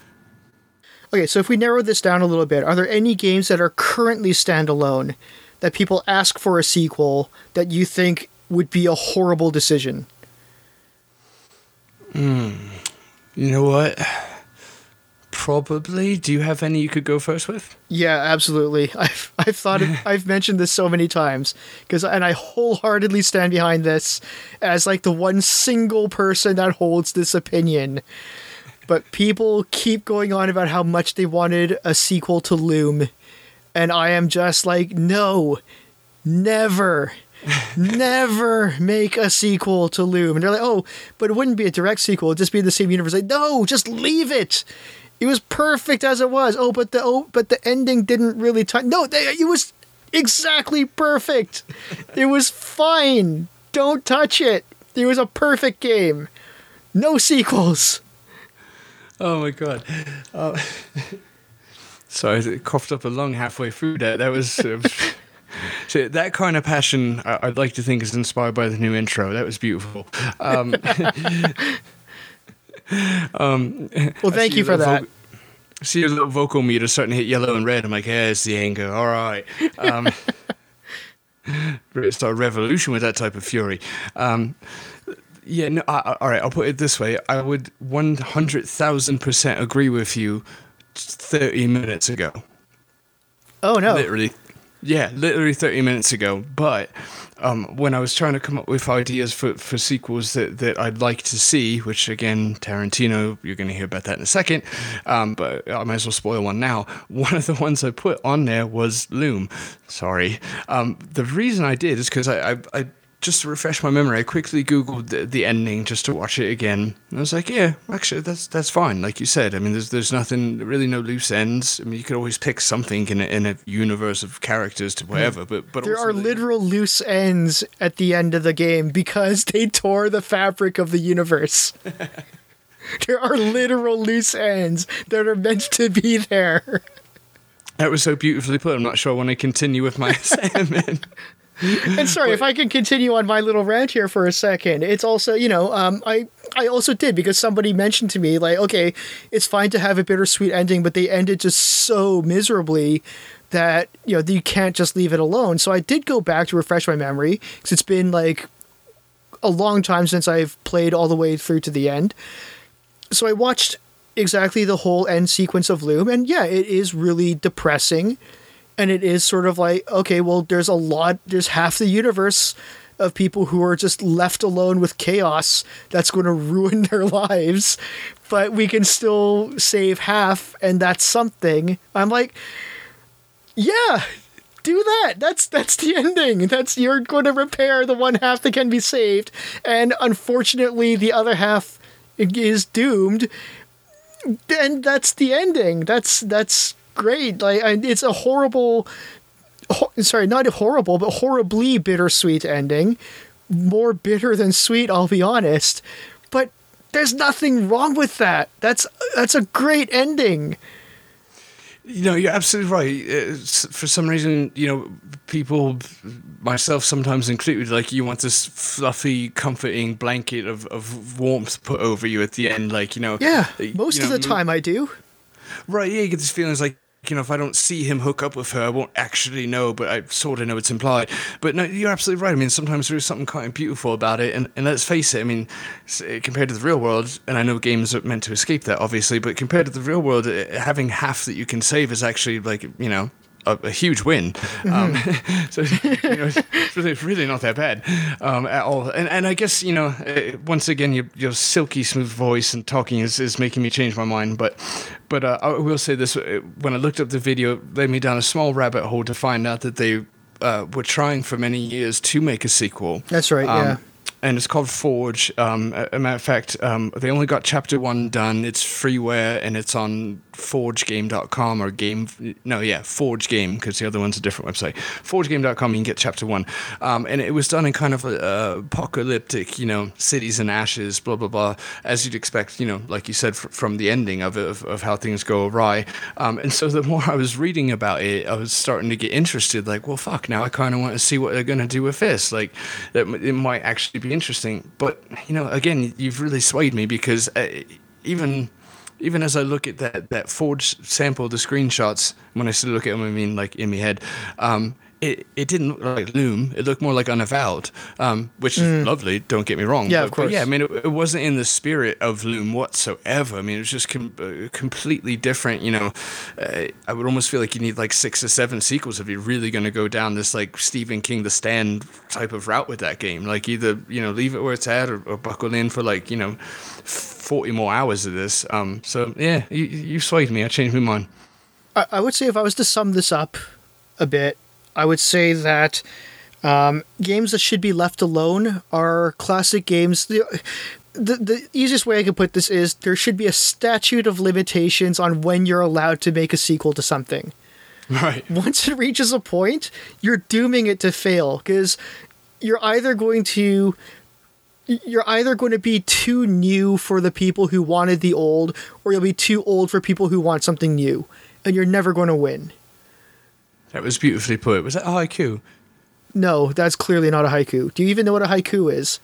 Okay, so if we narrow this down a little bit, are there any games that are currently standalone that people ask for a sequel that you think would be a horrible decision? Hmm. You know what? Probably. Do you have any you could go first with? Yeah, absolutely. <laughs> I've I've thought of, <laughs> I've mentioned this so many times because and I wholeheartedly stand behind this as like the one single person that holds this opinion. But people keep going on about how much they wanted a sequel to Loom, and I am just like, no, never. Never make a sequel to Loom. And they're like, oh, but it wouldn't be a direct sequel, it'd just be in the same universe. Like, no, just leave it. It was perfect as it was. Oh, but the oh, but the ending didn't really touch. No, they, it was exactly perfect. it was fine. Don't touch it. It was a perfect game. No sequels. Oh my god. Uh, <laughs> sorry, I coughed up a lung halfway through that. That was. Uh, <laughs> so that kind of passion, I'd like to think, is inspired by the new intro. That was beautiful. Um, <laughs> um, Well, thank you for that. see your little vocal meter starting to hit yellow and red. I'm like, yeah, it's the anger. All right. Um, <laughs> start a revolution with that type of fury. Um, yeah, no, I, I- all right, I'll put it this way. I would 100,000% agree with you 30 minutes ago. Oh no. Literally. Yeah, literally 30 minutes ago. But um, when I was trying to come up with ideas for, for sequels that, that I'd like to see, which again, Tarantino, you're going to hear about that in a second, um, but I might as well spoil one now. One of the ones I put on there was Loom. Sorry. Um, the reason I did is because I, I, I, just to refresh my memory, I quickly Googled the, the ending just to watch it again. And I was like, yeah, actually, that's that's fine. Like you said, I mean, there's there's nothing, really no loose ends. I mean, you could always pick something in a, in a universe of characters to whatever, but but There are literal loose ends at the end of the game because they tore the fabric of the universe. <laughs> there are literal loose ends that are meant to be there. That was so beautifully put. I'm not sure I want to continue with my <laughs> segment. <laughs> <laughs> And sorry, if I can continue on my little rant here for a second, it's also, you know, um, I I also did because somebody mentioned to me like, okay, it's fine to have a bittersweet ending, but they ended just so miserably that you know you can't just leave it alone. So I did go back to refresh my memory because it's been like a long time since I've played all the way through to the end. So I watched exactly the whole end sequence of Loom, and yeah, it is really depressing and it is sort of like okay well there's a lot there's half the universe of people who are just left alone with chaos that's going <laughs> to ruin their lives but we can still save half and that's something. I'm like yeah do that. That's that's the <laughs> ending. That's you're going to repair the one half that can be saved and unfortunately the other half is doomed. And that's the ending. That's that's great. Like I, it's a horrible, ho- sorry, not horrible, but horribly bittersweet ending. More bitter than sweet, I'll be honest. But there's nothing wrong with that. That's that's a great ending. You know, you're absolutely right. Uh, it's, for some reason, you know, people, myself sometimes included, like you want this fluffy, comforting blanket of, of warmth put over you at the end. Like, you know, Yeah, uh, you most know, of the time I do. Right, yeah, you get this feeling it's like, you know, if I don't see him hook up with her, I won't actually know, but I sort of know it's implied. But no, you're absolutely right. I mean, sometimes there is something kind of beautiful about it. And, and let's face it, I mean, compared to the real world, and I know games are meant to escape that, obviously, but compared to the real world, eh, having half that you can save is actually like, you know, a, a huge win. Um, <laughs> so you know, it's really, it's really not that bad um, at all. And, and I guess you know, uh, once again, your, your silky smooth voice and talking is, is making me change my mind. But but uh, I will say this: uh, when I looked up the video, it led me down a small rabbit hole to find out that they uh, were trying for many years to make a sequel. That's right, Um, yeah. And it's called Forge. Um, a, a matter of fact, um, they only got chapter one done. It's freeware and it's on forgegame.com or game. No, yeah, Forge Game, because the other one's a different website. Forgegame.com, you can get chapter one. Um, and it was done in kind of a, a apocalyptic, you know, cities in ashes, blah, blah, blah, as you'd expect, you know, like you said, fr- from the ending of of, of how things go awry. Um, and so the more I was reading about it, I was starting to get interested. Like, well, fuck, now I kind of want to see what they're going to do with this. Like, that it might actually be interesting. But, you know, again, you've really swayed me because uh, even even as I look at that that forged sample, the screenshots, when I still look at them, I mean like in my head, um, it, it didn't look like Loom. It looked more like Unavowed, um, which is lovely. Don't get me wrong. Mm. Yeah, but, of course. yeah, I mean, it, it wasn't in the spirit of Loom whatsoever. I mean, it was just com- uh, completely different. You know, uh, I would almost feel like you need like six or seven sequels if you're really going to go down this like Stephen King The Stand type of route with that game. Like either you know leave it where it's at or, or buckle in for like you know forty more hours of this. Um, so yeah, you, you swayed me. I changed my mind. I, I would say if I was to sum this up a bit, I would say that um, games that should be left alone are classic games. The, the the easiest way I could put this is there should be a statute of limitations on when you're allowed to make a sequel to something. Right. <laughs> Once it reaches a point, you're dooming it to fail because you're either going to you're either going to be too new for the people who wanted the old or you'll be too old for people who want something new and you're never going to win. That was beautifully put. Was that a haiku? No, that's clearly not a haiku. Do you even know what a haiku is?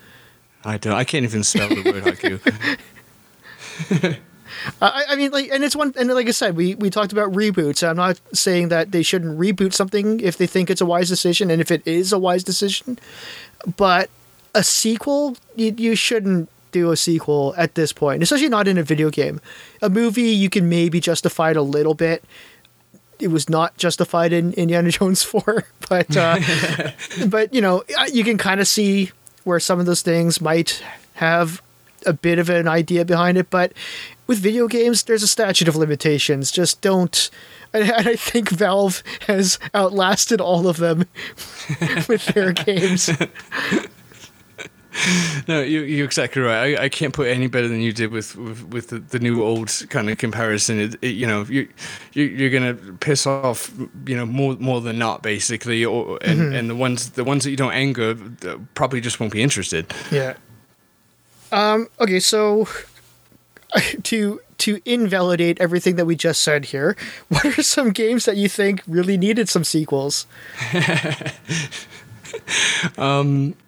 I don't. I can't even spell the word haiku. <laughs> I, I mean, like, and it's one, and like I said, we we talked about reboots. I'm not saying that they shouldn't reboot something if they think it's a wise decision, and if it is a wise decision, but a sequel, you, you shouldn't do a sequel at this point, especially not in a video game. A movie, you can maybe justify it a little bit. It was not justified in Indiana <laughs> Jones 4, <laughs> but uh, <laughs> but you know, you can kind of see where some of those things might have a bit of an idea behind it, but with video games, there's a statute of limitations. Just don't. And and I think Valve has outlasted all of them with their games. <laughs> No, you, you're exactly right. I, I can't put any better than you did with with, with the, the new old kind of comparison. It, it, you know, you, you you're gonna piss off, you know, more more than not, basically. Or and, and the ones the ones that you don't anger uh, probably just won't be interested. Yeah. Um. Okay. So, <laughs> to to invalidate everything that we just said here, <laughs> what are some games that you think really needed some sequels?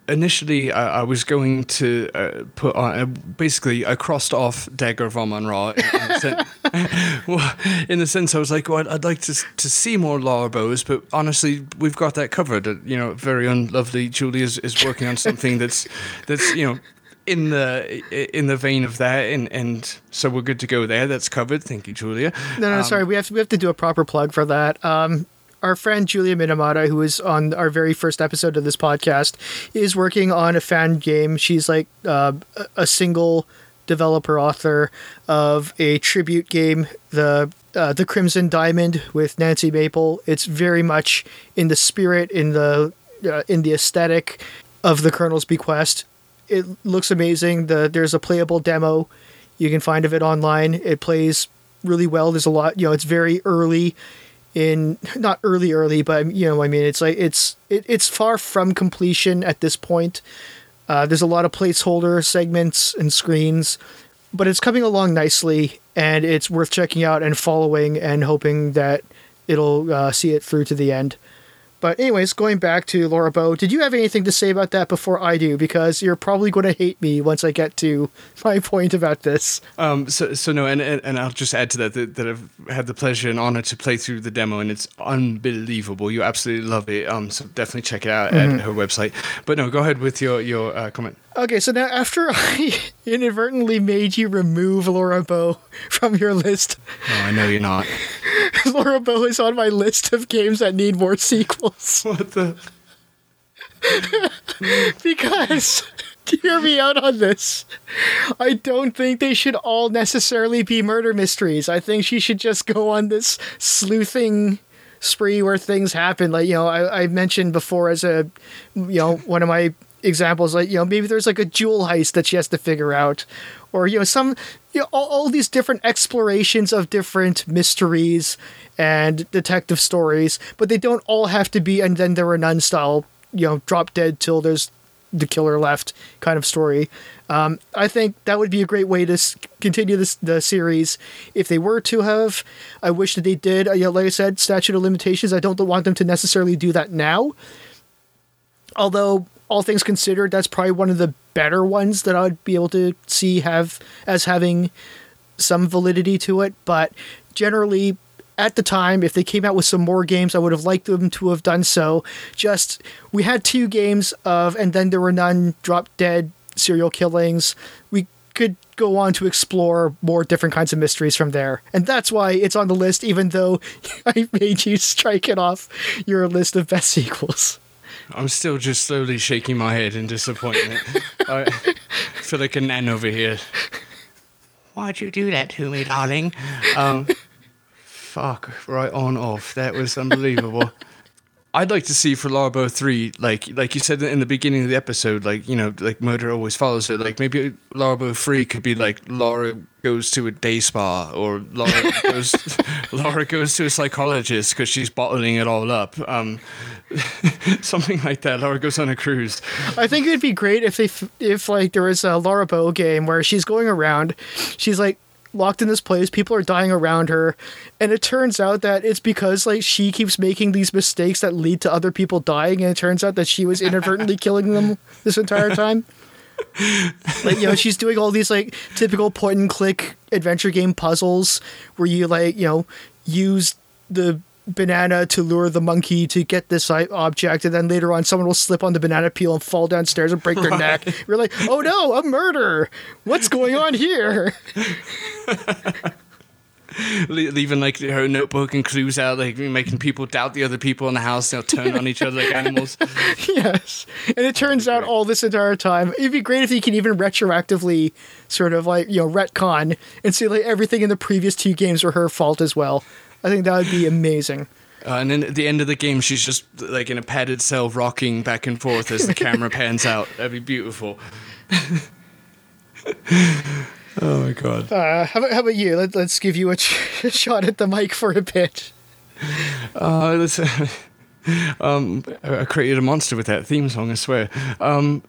Initially, I, I was going to uh, put on uh, basically I crossed off Dagger of Amon Ra. In, in, the sen- <laughs> well, in the sense, I was like, well, I'd, like to to see more Bows, but honestly, we've got that covered. Uh, You know, very unlovely Julie is, is working on something that's that's you know in the in the vein of that, and and so we're good to go there. That's covered. Thank you, Julia. No, no, sorry. We have to, we have to do a proper plug for that. Um, our friend Julia Minamata, who was on our very first episode of this podcast, is working on a fan game. She's like uh, a- single developer author of a tribute game, the uh, the Crimson Diamond with Nancy Maple. It's very much in the spirit, in the uh, in the aesthetic of the Colonel's Bequest. It looks amazing. The there's a playable demo you can find of it online. It plays really well. There's a lot, you know, it's very early in not early early, but you know, I mean, it's like it's it, it's far from completion at this point. Uh, there's a lot of placeholder segments and screens, but it's coming along nicely, and it's worth checking out and following and hoping that it'll uh, see it through to the end. But anyways, going back to Laura Bow, did you have anything to say about that before I do? Because you're probably going to hate me once I get to <laughs> my point about this. Um, so, so no, and, and I'll just add to that, that that I've had the pleasure and honor to play through the demo, and it's unbelievable. You absolutely love it. Um, so definitely check it out at her website. But no, go ahead with your your uh, comment. Okay, so now after <laughs> I inadvertently made you remove Laura Bow <laughs> from your list, No, I know you're not. Laura Bow is on my list of games that need more sequels <laughs> what the? because hear me out on this. I don't think they should all necessarily be murder mysteries. I think she should just go on this sleuthing spree where things happen. Like, you know, I, I mentioned before as a, you know, one of my examples, like, you know, maybe there's like a jewel heist that she has to figure out. Or, you know, some, you know, all, all these different explorations of different mysteries and detective stories, but they don't all have to be and then there were none style, you know, drop dead till there's the killer left kind of story. Um, I think that would be a great way to continue this the series if they were to have. I wish that they did. Uh, you know, like I said, statute of limitations. I don't want them to necessarily do that now. Although all things considered, that's probably one of the better ones that I'd be able to see have as having some validity to it, but generally at the time, if they came out with some more games, I would have liked them to have done so. Just we had two games of, and then there were none drop dead serial killings. We could go on to explore more different kinds of mysteries from there, and that's why it's on the list. Even though <laughs> I made you strike it off your list of best <laughs> sequels. I'm still just slowly shaking my head in disappointment. I feel like a nan over here. Why'd you do that to me, darling? Um, fuck, right on off. That was unbelievable. I'd like to see for Laura Bow three, like like you said in the beginning of the episode, like you know, like murder always follows it. Like maybe Laura Bow three could be like Laura goes to a day spa, or Laura <laughs> goes Laura goes to a psychologist because she's bottling it all up. Um, <laughs> something like that. Laura goes on a cruise. I think it'd be great if they if like there was a Laura Bow game where she's going around, she's like locked in this place. People are dying around her, and it turns out that it's because like she keeps making these mistakes that lead to other people dying, and it turns out that she was inadvertently <laughs> killing them this entire time. like you know, she's doing all these like typical point and click adventure game puzzles where you like you know use the banana to lure the monkey to get this object, and then later on someone will slip on the banana peel and fall downstairs and break their right. neck. <laughs> We're like, oh no, a murder! What's going on here? <laughs> leaving like her notebook and clues out, like making people doubt the other people in the house. They'll turn on each other like <laughs> animals. yes, and it turns out all this entire time, it'd be great if you can even retroactively sort of like you know retcon and see like everything in the previous two games were her fault as well. I think that would be amazing. Uh, and then at the end of the game, she's just like in a padded cell, rocking back and forth as the camera <laughs> pans out. That'd be beautiful. <laughs> oh my god! Uh, how, about, how about you? Let, us give you a, ch- <laughs> a, shot at the mic for a bit. Uh, let's, um, I created a monster with that theme song. I swear. Um,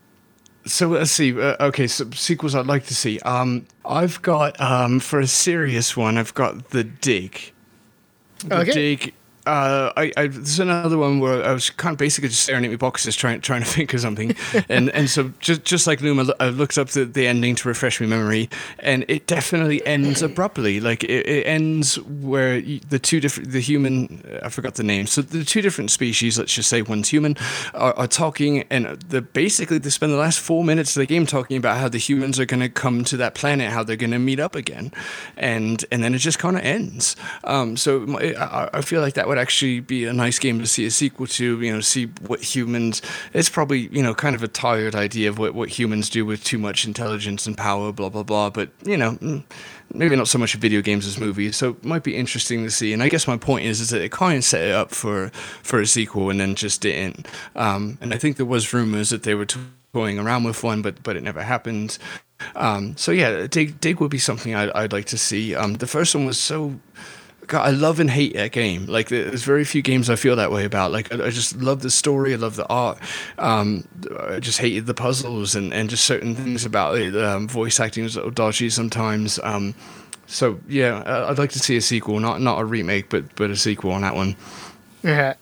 so let's see. Uh, okay, so sequels I'd like to see. Um, I've got um, for a serious one. I've got the Dig okay. dig uh, I, I, there's another one where I was kind of basically just staring at my boxes trying trying to <laughs> think of something, and and so just just like Luma, I looked up the, the ending to refresh my memory, and it definitely ends abruptly. Like it, it ends where the two different the human I forgot the name. So the two different species, let's just say one's human, are, are talking, and the basically they spend the last four minutes of the game talking about how the humans are going to come to that planet, how they're going to meet up again, and and then it just kind of ends. Um, so I, I feel like that would actually be a nice game to see a sequel to. You know, see what humans. It's probably you know kind of a tired idea of what what humans do with too much intelligence and power, blah blah blah. But you know. Mm, maybe not so much video games as movies, so it might be interesting to see. And I guess my point is, is that it kind of set it up for for a sequel and then just didn't. Um, and I think there was rumors that they were going around with one, but but it never happened. Um, so yeah, Dig Dig would be something I'd, I'd like to see. Um, the first one was so God, I love and hate that game. Like, there's very few games I feel that way about. Like, I, just love the story, I love the art. Um, I just hated the puzzles and, and just certain things about it. Um, voice acting was a little dodgy sometimes. Um, so yeah, I'd like to see a sequel, not not a remake, but but a sequel on that one. Yeah.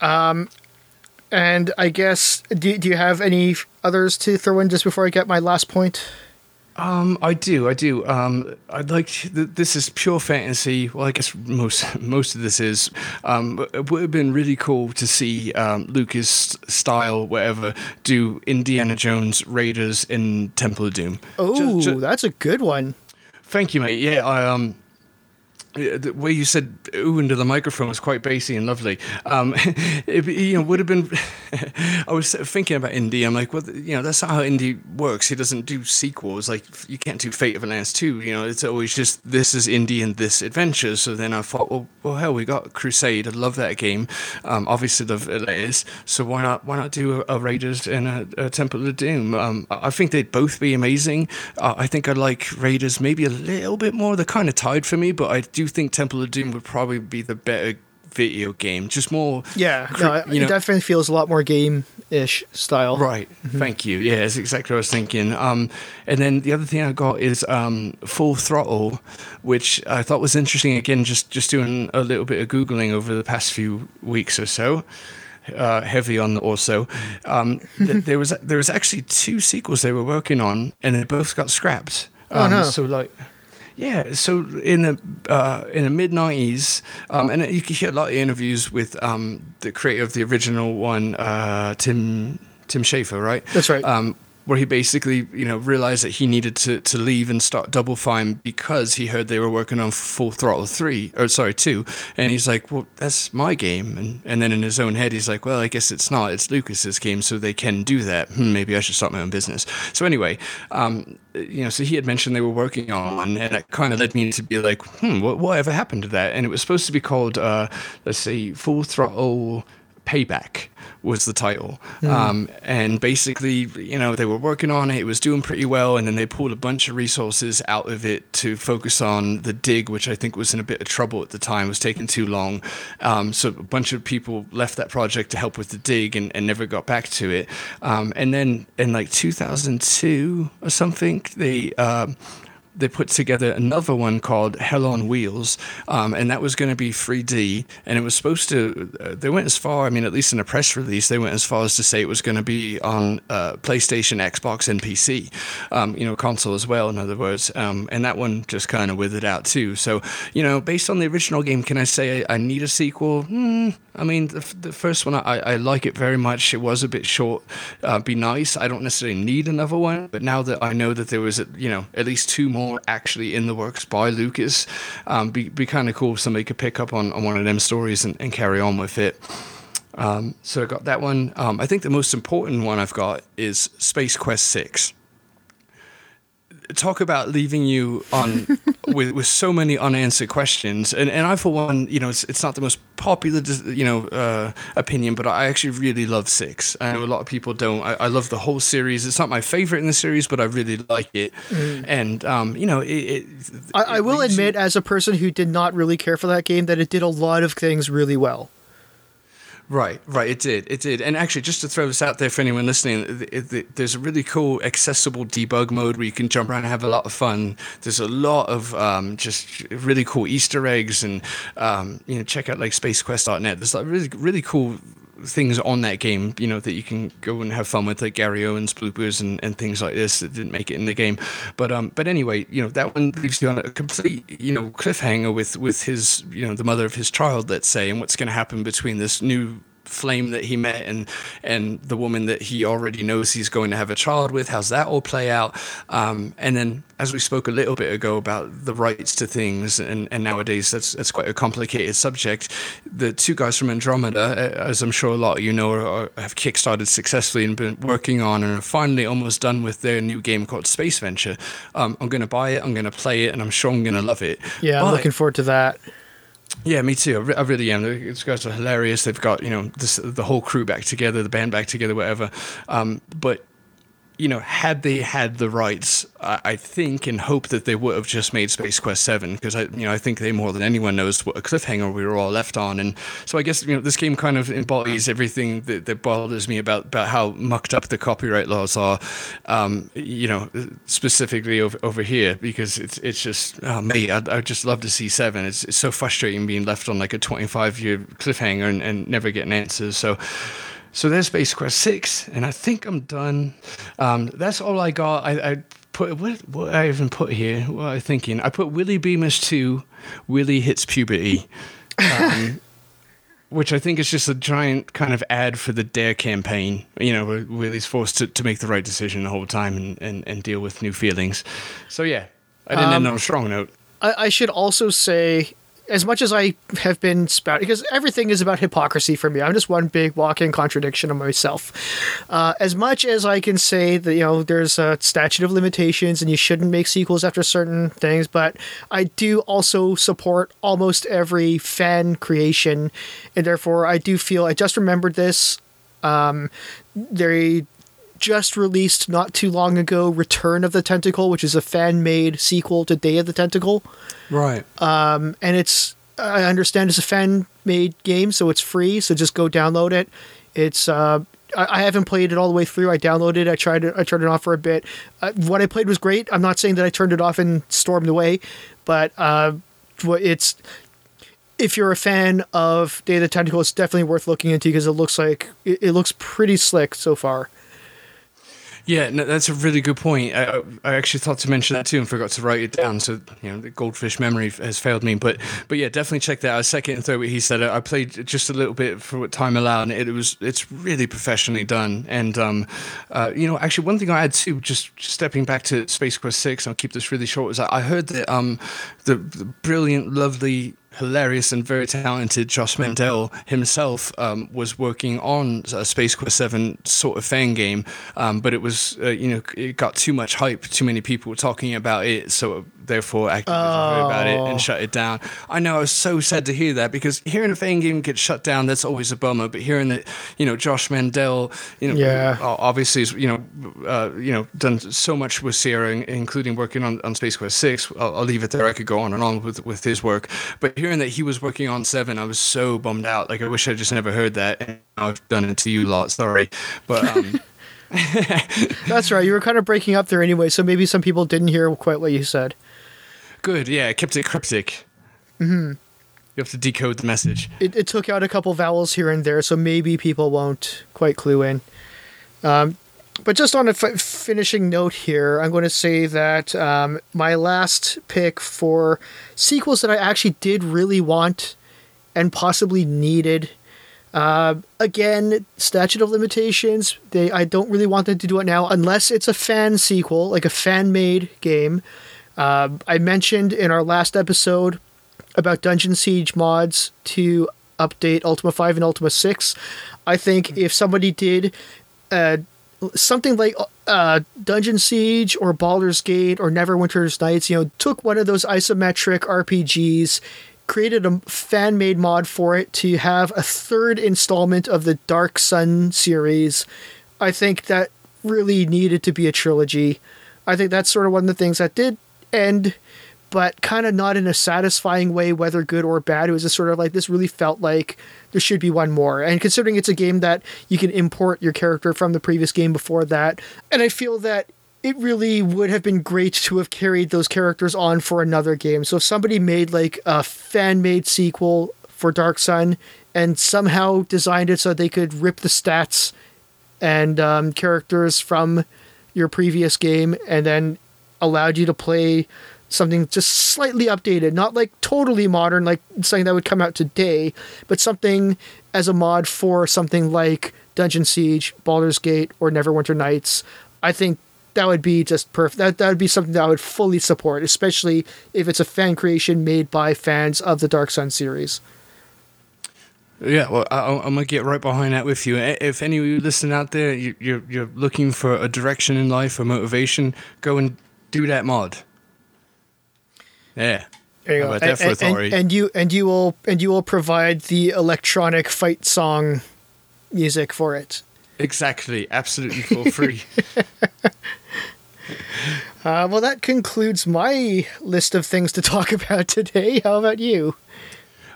Um, and I guess do do you have any others to throw in just before I get my last point? Um, I do, I do. Um, I'd like to, this is pure fantasy. Well, I guess most most of this is. Um, it would have been really cool to see um, Lucas style, whatever, do Indiana Jones Raiders in Temple of Doom. Oh, that's a good one. Thank you, mate. Yeah, I um, the way you said "ooh" into the microphone was quite bassy and lovely. Um, <laughs> it, you know, would have been. <laughs> I was thinking about indie. I'm like, well, you know, that's not how indie works. He doesn't do sequels. Like, you can't do Fate of Atlantis two. You know, it's always just this is indie and this adventure. So then I thought, well, well, hell, we got Crusade. I love that game. Um, obviously, love Atlantis. So why not? Why not do a, a Raiders and a, a, Temple of Doom? Um, I think they'd both be amazing. Uh, I think I like Raiders maybe a little bit more. They're kind of tied for me, but I do do think Temple of Doom would probably be the better video game. Just more. Yeah, no, you know, it definitely feels a lot more game ish style. Right. Mm-hmm. Thank you. Yeah, that's exactly what I was thinking. Um, and then the other thing I got is um, Full Throttle, which I thought was interesting. Again, just just doing a little bit of googling over the past few weeks or so. Uh, heavy on also. Um, <laughs> th- there was there was actually two sequels they were working on, and they both got scrapped. oh no! So like, Yeah, so in the uh, in the mid '90s, um, and you can hear a lot of interviews with um, the creator of the original one, uh, Tim Tim Schafer, right? That's right. Um, where he basically, you know, realized that he needed to, to leave and start Double Fine because he heard they were working on Full Throttle 3, or sorry, 2. And he's like, well, that's my game. And, and then in his own head, he's like, well, I guess it's not. It's Lucas's game, so they can do that. Hmm, maybe I should start my own business. So anyway, um, you know, so he had mentioned they were working on and it kind of led me to be like, hmm, what, whatever happened to that? And it was supposed to be called, uh, let's see, Full Throttle Payback was the title. Mm. Um, and basically, you know, they were working on it, it was doing pretty well, and then they pulled a bunch of resources out of it to focus on the dig, which I think was in a bit of trouble at the time, was taking too long. Um, so a bunch of people left that project to help with the dig and, and never got back to it. Um, and then in like 2002 or something, they. They put together another one called Hell on Wheels, um, and that was going to be 3D. And it was supposed to. Uh, they went as far. I mean, at least in a press release, they went as far as to say it was going to be on uh, PlayStation, Xbox, and PC. Um, you know, console as well. In other words, um, and that one just kind of withered out too. So, you know, based on the original game, can I say I, I need a sequel? Hmm, I mean, the, the first one, I, I, like it very much. It was a bit short. Uh, be nice. I don't necessarily need another one, but now that I know that there was, you know, at least two more more actually in the works by Lucas. Um, be be kind of cool if somebody could pick up on, on one of them stories and, and carry on with it. Um, so I got that one. Um, I think the most important one I've got is Space Quest Six talk about leaving you on <laughs> with, with so many unanswered questions. And, and I, for one, you know, it's, it's not the most popular, you know, uh, opinion, but I actually really love Six. I know a lot of people don't. I, I, love the whole series. It's not my favorite in the series, but I really like it. Mm. And, um, you know, it. it, I, I will admit, you- as a person who did not really care for that game, that it did a lot of things really well. Right, right. It did, it did. And actually, just to throw this out there for anyone listening, it, it, there's a really cool accessible debug mode where you can jump around and have a lot of fun. There's a lot of um, just really cool Easter eggs, and um, you know, check out like SpaceQuest.net. There's like really, really cool things on that game, you know, that you can go and have fun with, like Gary Owens bloopers and, and things like this that didn't make it in the game. But um, but anyway, you know, that one leaves you on a complete, you know, cliffhanger with with his, you know, the mother of his child, let's say, and what's going to happen between this new flame that he met and and the woman that he already knows he's going to have a child with how's that all play out? Um, and then as we spoke a little bit ago about the rights to things and, and nowadays that's that's quite a complicated subject the two guys from Andromeda as I'm sure a lot of you know are, have kickstarted successfully and been working on and are finally almost done with their new game called Space Venture. Um, I'm going to buy it I'm going to play it and I'm sure I'm going to love it. Yeah but, I'm looking forward to that yeah, me too. I, re- I really am. These guys are hilarious. They've got you know this, the whole crew back together, the band back together, whatever. Um, but you know, had they had the rights, I, I think and hope that they would have just made Space Quest Seven because I, you know, I think they more than anyone knows what a cliffhanger we were all left on, and so I guess you know this game kind of embodies everything that, that bothers me about about how mucked up the copyright laws are, um, you know, specifically over over here because it's it's just oh, me, I'd, I'd just love to see Seven. It's, it's so frustrating being left on like a twenty five year cliffhanger and, and never getting answers. So. So there's Space Quest 6, and I think I'm done. Um, that's all I got. I, I put what, what I even put here. What I thinking? I put Willy Beamish 2, Willy hits puberty. Um, <laughs> which I think is just a giant kind of ad for the Dare campaign, you know, where Willy's forced to, to make the right decision the whole time and, and, and deal with new feelings. So, yeah, I didn't um, end on a strong note. I, I should also say as much as I have been spouting, because everything is about hypocrisy for me. I'm just one big walking contradiction of myself. Uh, as much as I can say that, you know, there's a statute of limitations and you shouldn't make sequels after certain things, but I do also support almost every fan creation. And therefore, I do feel, I just remembered this. Um, they just released not too long ago Return of the Tentacle, which is a fan made sequel to Day of the Tentacle. Right. Um, and it's I understand it's a fan made game, so it's free. So just go download it. It's uh, I, haven't played it all the way through. I downloaded it. I tried it. I turned it off for a bit. Uh, what I played was great. I'm not saying that I turned it off and stormed away, but uh, it's if you're a fan of Day of the Tentacle, it's definitely worth looking into because it looks like it, it looks pretty slick so far. Yeah, no, that's a really good point. I, I actually thought to mention that too and forgot to write it down. So you know, the goldfish memory has failed me. But but yeah, definitely check that out. Second and third week, he said I played just a little bit for what time allowed, and it, was it's really professionally done. And um, uh, you know, actually, one thing I had too, just stepping back to Space Quest Six, I'll keep this really short. Was I heard that um, the, the brilliant, lovely hilarious and very talented Josh Mandel himself um, was working on a Space Quest 7 sort of fan game, um, but it was, uh, you know, it got too much hype, too many people were talking about it, so therefore Activision oh. about it and oh. shut it down. I know I was so sad to hear that because hearing a fan game get shut down, that's always a bummer, but hearing that, you know, Josh Mandel, you know, yeah. obviously, you know, uh, you know, done so much with Sierra, including working on, on Space Quest 6. I'll, I'll leave it there. I could go on and on with, with his work, but hearing that he was working on seven, I was so bummed out. Like I wish I just never heard that. And I've done it to you a lot. Sorry, but. Um, <laughs> <laughs> That's right. You were kind of breaking up there anyway, so maybe some people didn't hear quite what you said. Good. Yeah, I kept it cryptic. hmm You have to decode the message. It, it, took out a couple vowels here and there, so maybe people won't quite clue in. Um, but just on a f- finishing note here, I'm going to say that um, my last pick for sequels that I actually did really want and possibly needed. Uh, again, statute of limitations. They I don't really want them to do it now unless it's a fan sequel, like a fan made game. Uh, I mentioned in our last episode about Dungeon Siege mods to update Ultima 5 and Ultima 6. I think if somebody did uh, something like uh, Dungeon Siege or Baldur's Gate or Neverwinter's Nights, you know, took one of those isometric RPGs, created a fan made mod for it to have a third installment of the Dark Sun series. I think that really needed to be a trilogy. I think that's sort of one of the things that did end but kind of not in a satisfying way, whether good or bad. It was just sort of like this really felt like there should be one more. And considering it's a game that you can import your character from the previous game before that, and I feel that it really would have been great to have carried those characters on for another game. So if somebody made like a fan made sequel for Dark Sun and somehow designed it so they could rip the stats and um, characters from your previous game and then allowed you to play something just slightly updated, not like totally modern, like something that would come out today, but something as a mod for something like Dungeon Siege, Baldur's Gate, or Neverwinter Nights. I think that would be just perfect. That that would be something that I would fully support, especially if it's a fan creation made by fans of the Dark Sun series. Yeah, well, I, am gonna get right behind that with you. If any of you listening out there, you, you're you're looking for a direction in life or motivation, go and do that mod. Yeah. There you go. And, and, and, you and you will and you will provide the electronic fight song music for it. Exactly, absolutely for free. <laughs> uh, well, that concludes my list of things to talk <laughs> about today. How about you?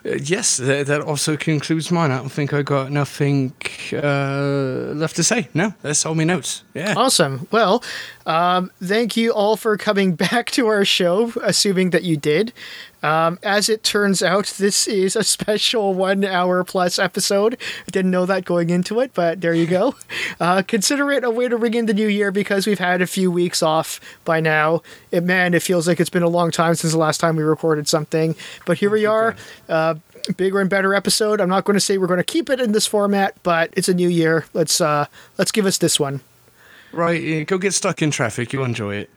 Uh, yes, that, that, also concludes mine. I don't think I got nothing uh, left to say. No, that's all my notes. Yeah. Awesome. Well, um, thank you all for coming <laughs> back to our show, assuming that you did. Um, as it turns out, this is a special one hour plus episode. I didn't know that going into it, but there you go. <laughs> Uh, consider it a way to ring in the new year because we've had a few weeks off by now. It, man, it feels like it's been a long time since the last time we recorded something. But here we are. Uh, bigger and better episode. I'm not going to say we're going to keep it in this format, but it's a new year. Let's uh, let's give us this one. Right, go get stuck in traffic. You'll enjoy it.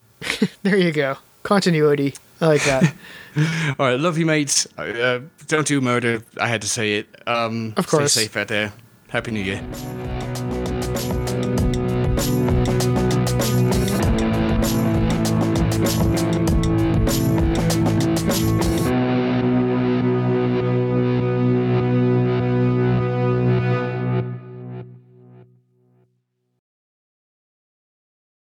<laughs> there you go. Continuity. I like that. <laughs> All right, love you, mates. Uh, don't do murder. I had to say it. Um, of course. Stay safe out there. Happy New Year.